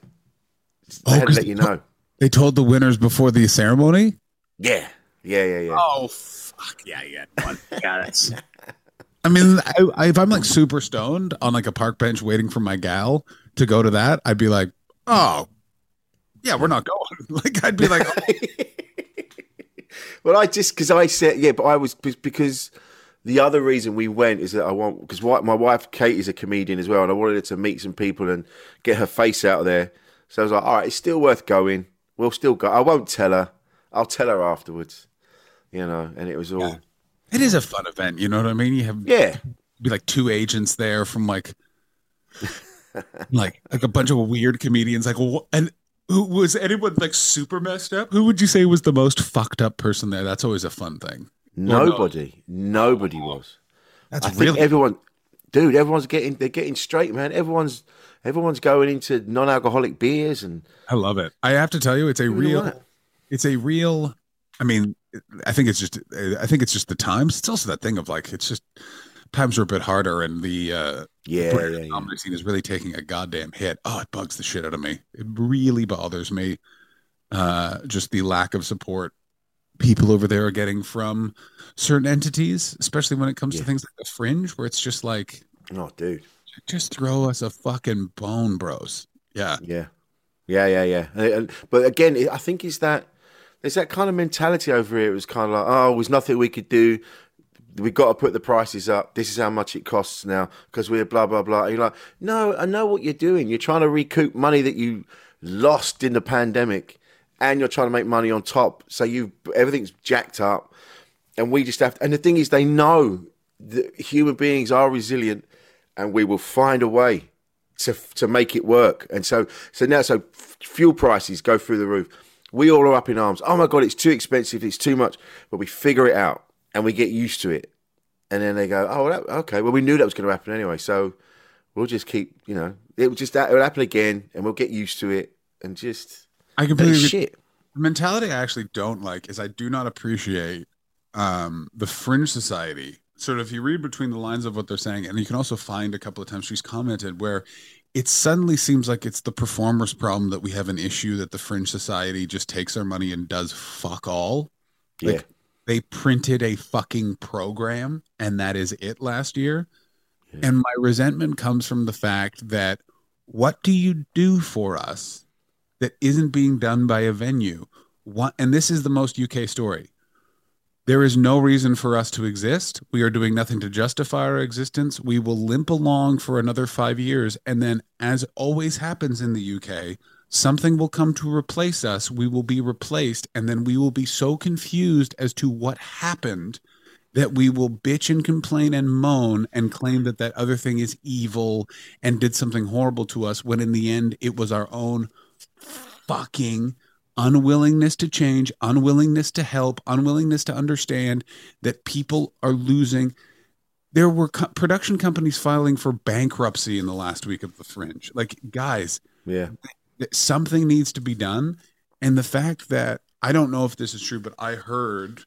Oh, I hadn't 'cause let you they know. They told the winners before the ceremony. Yeah, yeah, yeah, yeah. Oh fuck yeah, yeah. One. Got it. I mean, I, I, if I'm like super stoned on like a park bench waiting for my gal to go to that, I'd be like, oh, yeah, we're not going. like, I'd be like, oh, Well, I just because I said yeah, but I was because the other reason we went is that I want because my wife Kate is a comedian as well, and I wanted her to meet some people and get her face out there. So I was like, all right, it's still worth going. We'll still go. I won't tell her. I'll tell her afterwards. You know, and it was all it is a fun event. You know what I mean? You have yeah. be like two agents there from like, like like a bunch of weird comedians. Like, and who was anyone like super messed up? Who would you say was the most fucked up person there? That's always a fun thing. no? Nobody, nobody was. That's I think really everyone, dude. Everyone's getting they're getting straight, man. Everyone's everyone's going into non-alcoholic beers and I love it. I have to tell you, it's a real, it's a real. I mean, I think it's just, I think it's just the times. It's also that thing of like, it's just times are a bit harder, and the uh, yeah, British yeah, yeah. comedy scene is really taking a goddamn hit. Oh, it bugs the shit out of me. It really bothers me. Uh, just the lack of support people over there are getting from certain entities, especially when it comes to things like the fringe, where it's just like, Oh, dude. just throw us a fucking bone, bros. Yeah. Yeah, yeah, yeah, yeah. And- and- but again, I think it's that there's that kind of mentality over here. It was kind of like, oh, there's nothing we could do. We've got to put the prices up. This is how much it costs now because we're blah blah blah. And you're like, no, I know what you're doing. You're trying to recoup money that you lost in the pandemic, and you're trying to make money on top. So you everything's jacked up, and we just have. To, and the thing is, they know that human beings are resilient, and we will find a way to to make it work. And so so now so fuel prices go through the roof. We all are up in arms. Oh my god, it's too expensive. It's too much. But we figure it out and we get used to it. And then they go, oh, that, okay. Well, we knew that was going to happen anyway. So we'll just keep, you know, it will just it will happen again, and we'll get used to it, and just I completely agree. shit. The mentality I actually don't like is I do not appreciate um, the fringe society. Sort of, if you read between the lines of what they're saying, and you can also find a couple of times she's commented where it suddenly seems like it's the performer's problem that we have an issue that the fringe society just takes our money and does fuck all. Yeah. Like they printed a fucking program and that is it last year. And my resentment comes from the fact that what do you do for us that isn't being done by a venue? What, and this is the most UK story. There is no reason for us to exist. We are doing nothing to justify our existence. We will limp along for another five years. And then, as always happens in the UK, something will come to replace us. We will be replaced, and then we will be so confused as to what happened that we will bitch and complain and moan and claim that that other thing is evil and did something horrible to us when in the end it was our own fucking unwillingness to change, unwillingness to help, unwillingness to understand that people are losing. There were co- production companies filing for bankruptcy in the last week of the Fringe. Like, guys, Yeah. something needs to be done. And the fact that I don't know if this is true, but I heard,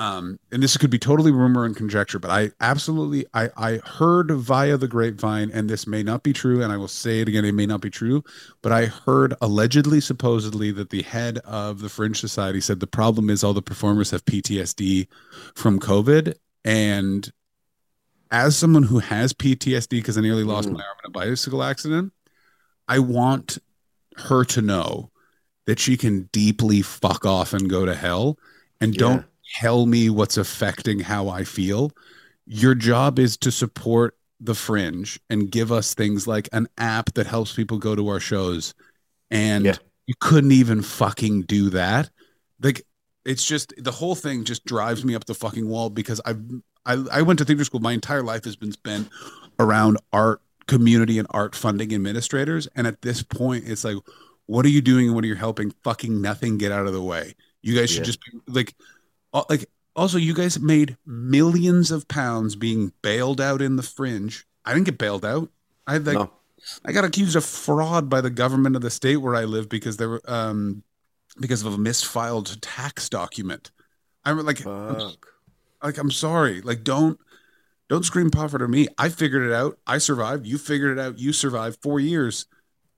um, and this could be totally rumor and conjecture, but I absolutely I, I heard via the grapevine, and this may not be true, and I will say it again, it may not be true, but I heard allegedly, supposedly, that the head of the Fringe Society said the problem is all the performers have PTSD from COVID. And as someone who has PTSD because I nearly lost Mm. my arm in a bicycle accident, I want her to know that she can deeply fuck off and go to hell and don't tell me what's affecting how I feel. Your job is to support the fringe and give us things like an app that helps people go to our shows. And Yeah. you couldn't even fucking do that. Like it's just the whole thing just drives me up the fucking wall because I've I, I went to theater school. My entire life has been spent around art community and art funding administrators. And at this point, it's like, what are you doing and what are you helping? Fucking nothing. Get out of the way. You guys should Yeah. just be like, like. Also, you guys made millions of pounds being bailed out in the fringe. I didn't get bailed out. I like, No. I got accused of fraud by the government of the state where I live because there were um because of a misfiled tax document. I'm like, Fuck. like I'm sorry. Like don't don't scream poverty to me. I figured it out. I survived. You figured it out. You survived four years.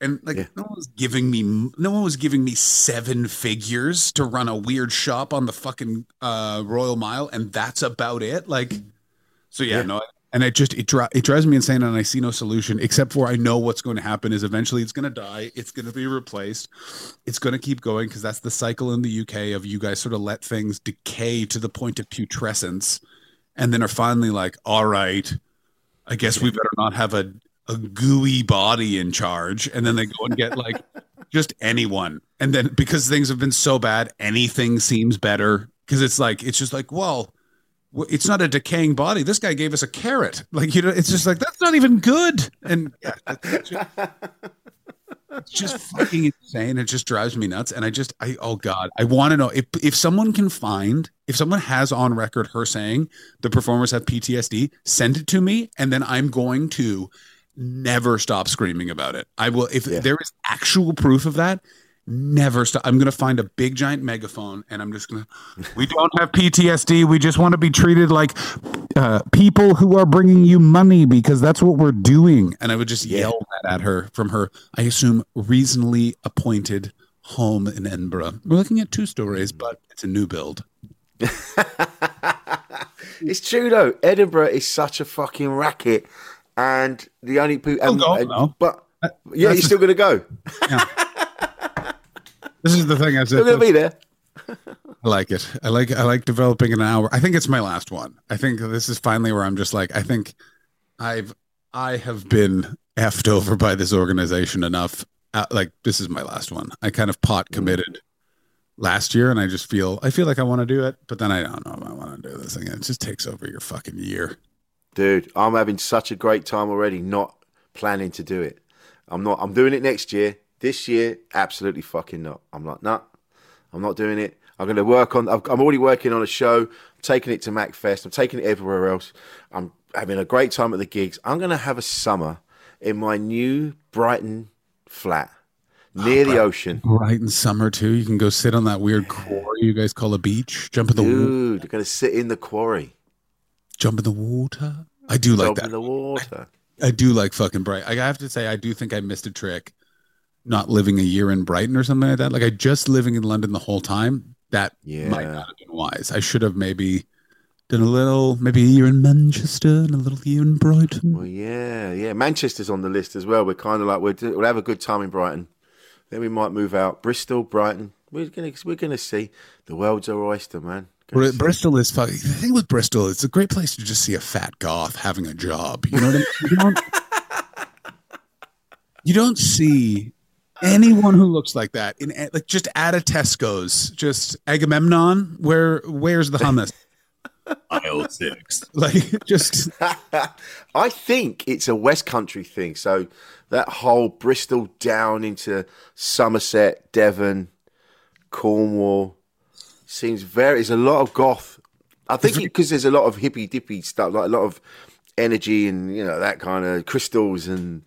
And like Yeah. no one was giving me no one was giving me seven figures to run a weird shop on the fucking uh Royal Mile and that's about it. Like so yeah, Yeah. no and it just it, dri- it drives me insane and I see no solution except for I know what's going to happen is eventually it's going to die, it's going to be replaced. It's going to keep going because that's the cycle in the UK of you guys sort of let things decay to the point of putrescence and then are finally like, all right, I guess we better not have a, a gooey body in charge. And then they go and get like just anyone. And then because things have been so bad, anything seems better. Because it's like, it's just like, well, it's not a decaying body. This guy gave us a carrot. Like, you know, it's just like, that's not even good. And yeah, it's just, it's just fucking insane. It just drives me nuts. And I just, I, oh God, I want to know if, if someone can find, if someone has on record her saying the performers have PTSD, send it to me. And then I'm going to never stop screaming about it. I will, if Yeah. there is actual proof of that, never stop. I'm going to find a big giant megaphone and I'm just going to, we don't have PTSD. We just want to be treated like uh, people who are bringing you money because that's what we're doing. And I would just Yeah. yell that at her from her, I assume, reasonably appointed home in Edinburgh. We're looking at two stories, but it's a new build. It's true though. Edinburgh is such a fucking racket, and the only people. Go, no. But Uh, yeah, that's you're still gonna go. This is the thing I said. gonna be there. I like it. I like I like developing an hour. I think it's my last one. I think this is finally where I'm just like I think I've I have been effed over by this organization enough. Uh, like this is my last one. I kind of pot committed last year, and I just feel I feel like I want to do it, but then I don't know if I want to do this thing. It just takes over your fucking year. Dude, I'm having such a great time already. Not planning to do it. I'm not. I'm doing it next year. This year, absolutely fucking not. I'm like, nah. I'm not doing it. I'm going to work on. I've- I'm already working on a show. I'm taking it to MachFest. I'm taking it everywhere else. I'm having a great time at the gigs. I'm going to have a summer in my new Brighton flat near the ocean. Right in summer too, you can go sit on that weird quarry you guys call a beach. Jump in the Dude, I'm going to sit in the quarry, jump in the water. I do like jump that. in the water. I do like fucking Bright. I have to say, I do think I missed a trick not living a year in Brighton or something like that. Like I just living in London the whole time. That Yeah. might not have been wise. I should have maybe done a little, maybe a year in Manchester and a little year in Brighton. Well, yeah, yeah. Manchester's on the list as well. We're kind of like we're, we'll have a good time in Brighton. Then we might move out. Bristol, Brighton. We're gonna we're gonna see. The world's our oyster, man. Gonna Br- Bristol is fucking. The thing with Bristol, it's a great place to just see a fat goth having a job. You know what I mean? You don't, you don't see anyone who looks like that in like just at a Tesco's, just Agamemnon, where where's the hummus? Aisle six. Like just I think it's a West Country thing. So that whole Bristol down into Somerset, Devon, Cornwall seems very. There's a lot of goth. I think because there's a lot of hippy dippy stuff, like a lot of energy and you know that kind of crystals and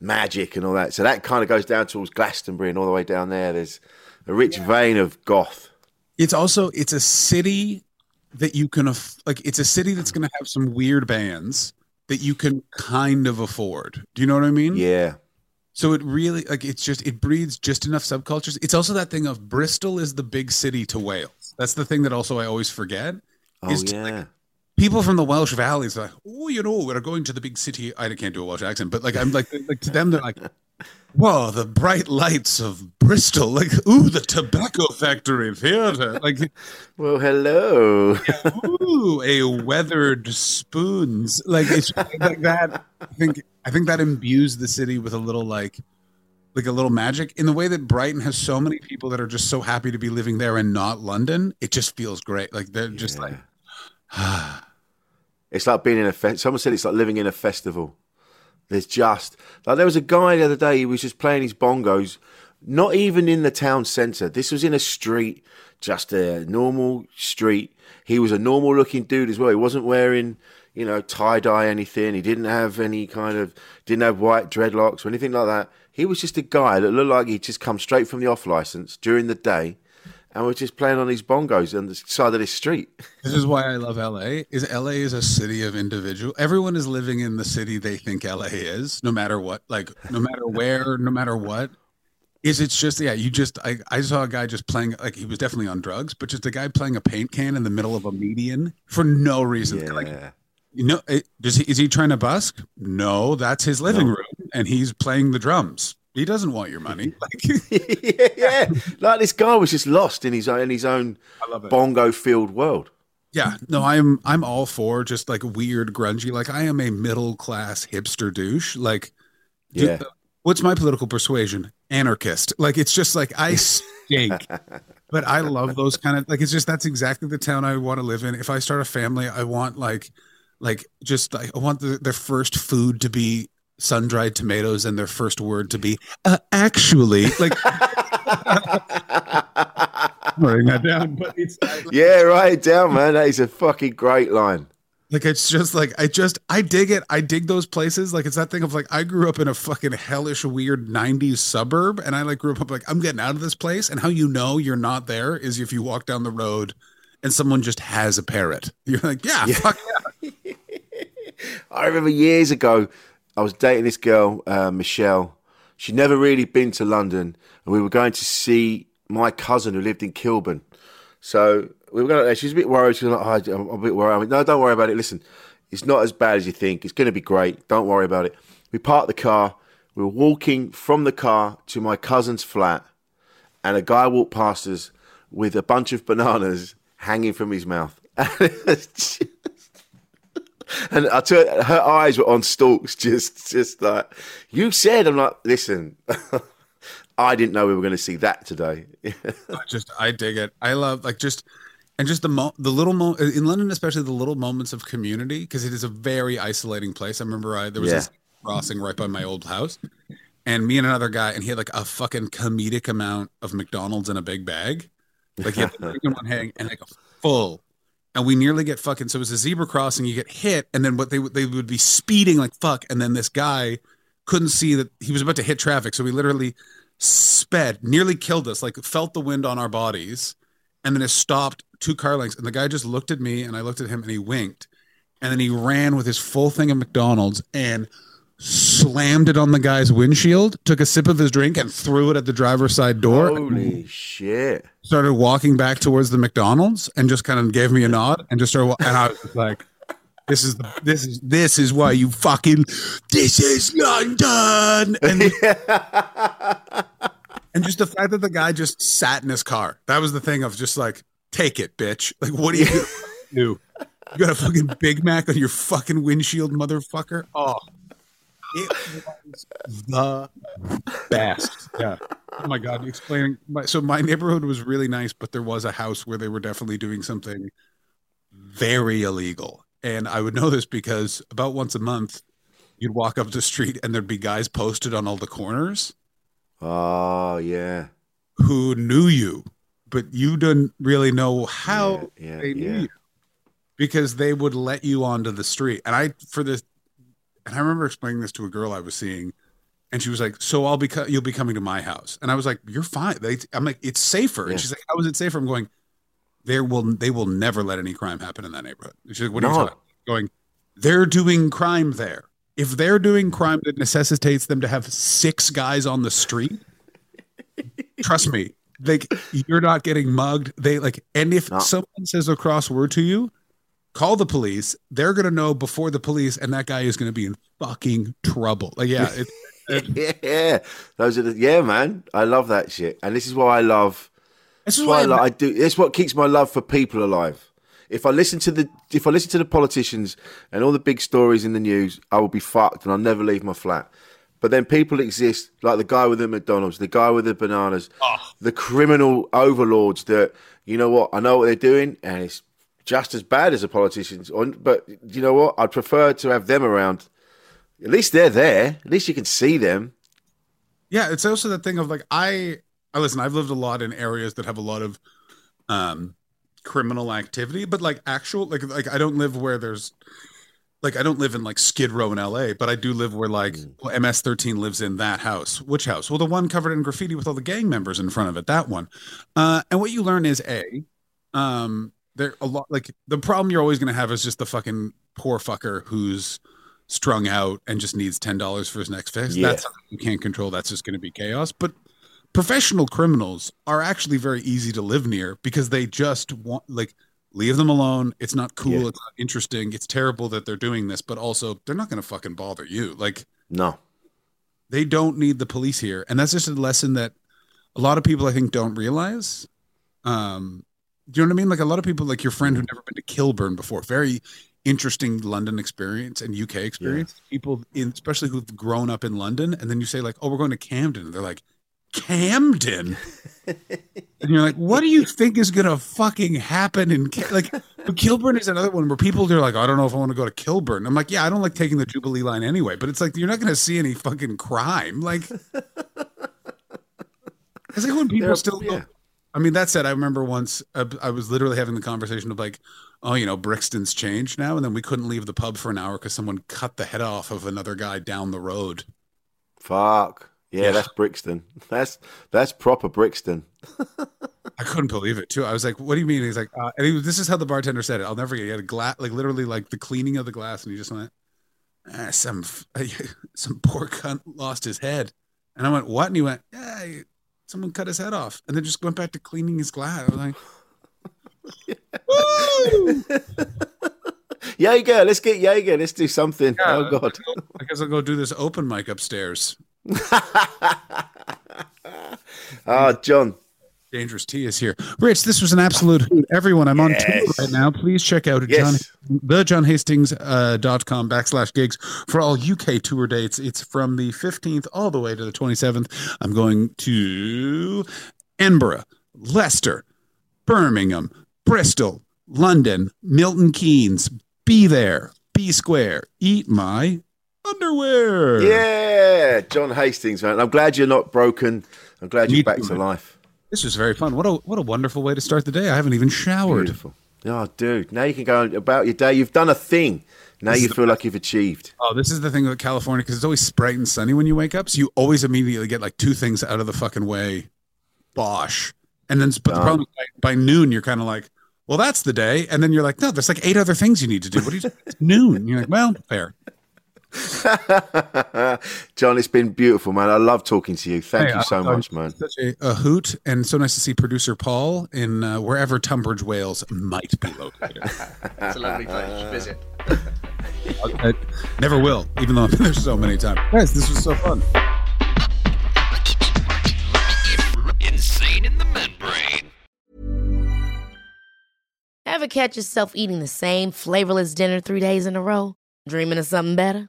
magic and all that. So that kind of goes down towards Glastonbury and all the way down there. There's a rich vein of goth. it's also it's a city that you can aff- like it's a city that's going to have some weird bands that you can kind of afford do you know what i mean Yeah, so it really like it's just it breeds just enough subcultures it's also that thing of bristol is the big city to wales that's the thing that also i always forget oh is to, yeah. like, people from the welsh valleys are like oh you know we're going to the big city i can't do a welsh accent but like i'm like like to them they're like Whoa, the bright lights of Bristol. Like, ooh, the tobacco factory theater. Like, well, hello. ooh, a Wetherspoons. Like it's like that. I think I think that imbues the city with a little like like a little magic in the way that Brighton has so many people that are just so happy to be living there and not London. It just feels great. Like they're just like It's like being in a fe- someone said it's like living in a festival. There's just like there was a guy the other day. He was just playing his bongos, not even in the town centre. This was in a street, just a normal street. He was a normal looking dude as well. He wasn't wearing, you know, tie dye anything. He didn't have any kind of didn't have white dreadlocks or anything like that. He was just a guy that looked like he'd just come straight from the off license during the day, and was just playing on his bongos on the side of this street. this is why I love LA. Is LA is a city of individual. Everyone is living in the city they think LA is, no matter what. Like no matter where, no matter what. Is it's just yeah? You just I, I saw a guy just playing like he was definitely on drugs, but just a guy playing a paint can in the middle of a median for no reason. Like you know, does he is he trying to busk? No, that's his living room, and he's playing the drums. He doesn't want your money. Like, yeah, yeah. Like this guy was just lost in his own in his own I love it. bongo filled world. Yeah, no, I'm I'm all for just like weird grungy. Like I am a middle class hipster douche. Like, Yeah. what's my political persuasion? Anarchist. Like it's just like I stink, but I love those kind of like it's just that's exactly the town I want to live in. If I start a family, I want like like just like I want the, their first food to be sun dried tomatoes and their first word to be uh, actually like. Writing that down, but it's Yeah, write it down, man. That is a fucking great line. Like it's just like I just I dig it. I dig those places. Like it's that thing of like I grew up in a fucking hellish weird 90s suburb and I like grew up like I'm getting out of this place and how you know you're not there is if you walk down the road and someone just has a parrot. You're like, yeah, fuck yeah. I remember years ago, I was dating this girl, uh, Michelle. She'd never really been to London, and we were going to see my cousin who lived in Kilburn. So we were going. She was a bit worried. She was like, oh, "I'm a bit worried." I "No, don't worry about it. Listen, it's not as bad as you think. It's going to be great. Don't worry about it." We parked the car. We were walking from the car to my cousin's flat, and a guy walked past us with a bunch of bananas hanging from his mouth. And I took her eyes were on stalks, just just like you said. I'm like, listen, I didn't know we were going to see that today. I just I dig it. I love like just and just the mo- the little mo- in London, especially the little moments of community because it is a very isolating place. I remember I there was Yeah. this crossing right by my old house, and me and another guy, and he had like a fucking comedic amount of McDonald's in a big bag, like he had one hang and like a full. And we nearly get fucking. So it was a zebra crossing. You get hit, and then what they would they would be speeding like fuck, and then this guy couldn't see that he was about to hit traffic, so we literally sped, nearly killed us, like felt the wind on our bodies, and then it stopped two car lengths. And the guy just looked at me and I looked at him and he winked. And then he ran with his full thing of McDonald's and slammed it on the guy's windshield, took a sip of his drink and threw it at the driver's side door. Holy shit! Started walking back towards the McDonald's and just kind of gave me a nod and just started. And I was like, "This is the, this is this is why you fucking this is London." And and just the fact that the guy just sat in his car. That was the thing of just like, take it, bitch. Like, what do you do? You got a fucking Big Mac on your fucking windshield, motherfucker. Oh, it was the best. Yeah. oh my god, explaining. My, so my neighborhood was really nice, but there was a house where they were definitely doing something very illegal, and I would know this because about once a month, you'd walk up the street and there'd be guys posted on all the corners Oh yeah. who knew you, but you didn't really know how Yeah, yeah, they knew yeah. you because they would let you onto the street. And I for this, and I remember explaining this to a girl I was seeing, and she was like, "So I'll be co- you'll be coming to my house," and I was like, "You're fine." They, I'm like, "It's safer," Yeah. and she's like, "How is it safer?" I'm going, "There will they will never let any crime happen in that neighborhood." And she's like, "What are you talking?" about?" Going, they're doing crime there. If they're doing crime that necessitates them to have six guys on the street, trust me, like you're not getting mugged. They like, and if No. someone says a cross word to you, call the police. They're gonna know before the police, and that guy is gonna be in fucking trouble. Like, yeah, it, yeah, those are the yeah, man. I love that shit, and this is why I love. this is why I, lo- I do. It's what keeps my love for people alive. If I listen to the if I listen to the politicians and all the big stories in the news, I will be fucked, and I'll never leave my flat. But then people exist, like the guy with the McDonald's, the guy with the bananas, ah. the criminal overlords. That you know what? I know what they're doing, and it's just as bad as the politicians. On, but you know what? I'd prefer to have them around. At least they're there. At least you can see them. Yeah, it's also the thing of like I I listen, I've lived a lot in areas that have a lot of um criminal activity, but like actual like like I don't live where there's like I don't live in like Skid Row in LA, but I do live where like well, MS13 lives in that house. Which house? Well, the one covered in graffiti with all the gang members in front of it, that one. Uh and what you learn is a um there a lot like the problem you're always going to have is just the fucking poor fucker who's strung out and just needs ten dollars for his next fix. Yeah. That's something you can't control. That's just going to be chaos. But professional criminals are actually very easy to live near because they just want like leave them alone. It's not cool. Yeah. It's not interesting. It's terrible that they're doing this, but also they're not going to fucking bother you. Like No. they don't need the police here, and that's just a lesson that a lot of people I think don't realize. Um, do you know what I mean? Like a lot of people, like your friend who'd never been to Kilburn before, very interesting London experience and UK experience. People, in, especially who've grown up in London, and then you say like, "Oh, we're going to Camden," and they're like, "Camden," and you're like, "What do you think is gonna fucking happen in Ki-" like?" But Kilburn is another one where people are like, "I don't know if I want to go to Kilburn." I'm like, "Yeah, I don't like taking the Jubilee line anyway," but it's like you're not gonna see any fucking crime, like. It's like when people Yeah, still go. I mean, that said, I remember once I was literally having the conversation of like, oh, you know, Brixton's changed now, and then we couldn't leave the pub for an hour because someone cut the head off of another guy down the road. Fuck. Yeah, Yeah. that's Brixton. That's that's proper Brixton. I couldn't believe it too. I was like, "What do you mean?" He's like, uh, and he was, "This is how the bartender said it." I'll never forget. He had a glass, like literally, like the cleaning of the glass, and he just went, ah, "Some some poor cunt lost his head," and I went, "What?" And he went, "Yeah, someone cut his head off," and then just went back to cleaning his glass. I was like, "Woo!" Jaeger, let's get Jaeger. Let's do something. Yeah, oh god. I guess I'll go do this open mic upstairs. Ah, John. Dangerous T is here. Rich, this was an absolute hoot. Everyone, I'm on tour right now. Please check out Yes. John, the johnhastings.com uh, dot com backslash gigs for all UK tour dates. It's from the 15th all the way to the 27th. I'm going to Edinburgh, Leicester, Birmingham, Bristol, London, Milton Keynes. Be there, be square, eat my underwear. Yeah, John Hastings, man. I'm glad you're not broken. I'm glad you're back too, to man. life. This was very fun. What a what a wonderful way to start the day. I haven't even showered. Beautiful. Oh, dude. Now you can go about your day. You've done a thing. Now This you is the feel like you've achieved. Oh, this is the thing with California because it's always bright and sunny when you wake up. So you always immediately get like two things out of the fucking way. Bosh. And then, but the problem is by, by noon, you're kind of like, well, that's the day. And then you're like, no, there's like eight other things you need to do. What do you, it's noon. And you're like, well, fair. John, it's been beautiful, man. I love talking to you. Thank Hey, you I- so I- much, man. Such a, a hoot. And so nice to see producer Paul in uh, wherever Tunbridge Wells might be located. It's a lovely place to visit. I, I never will, even though I've been there so many times. Guys, this was so fun. Insane in the membrane. Ever catch yourself eating the same flavorless dinner three days in a row? Dreaming of something better?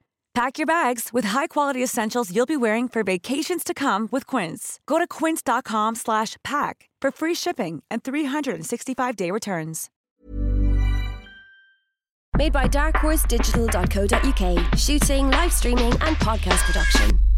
Pack your bags with high-quality essentials you'll be wearing for vacations to come with Quince. Go to quince.com slash pack for free shipping and 365-day returns. Made by darkhorse Digital.co.uk. Shooting, live streaming, and podcast production.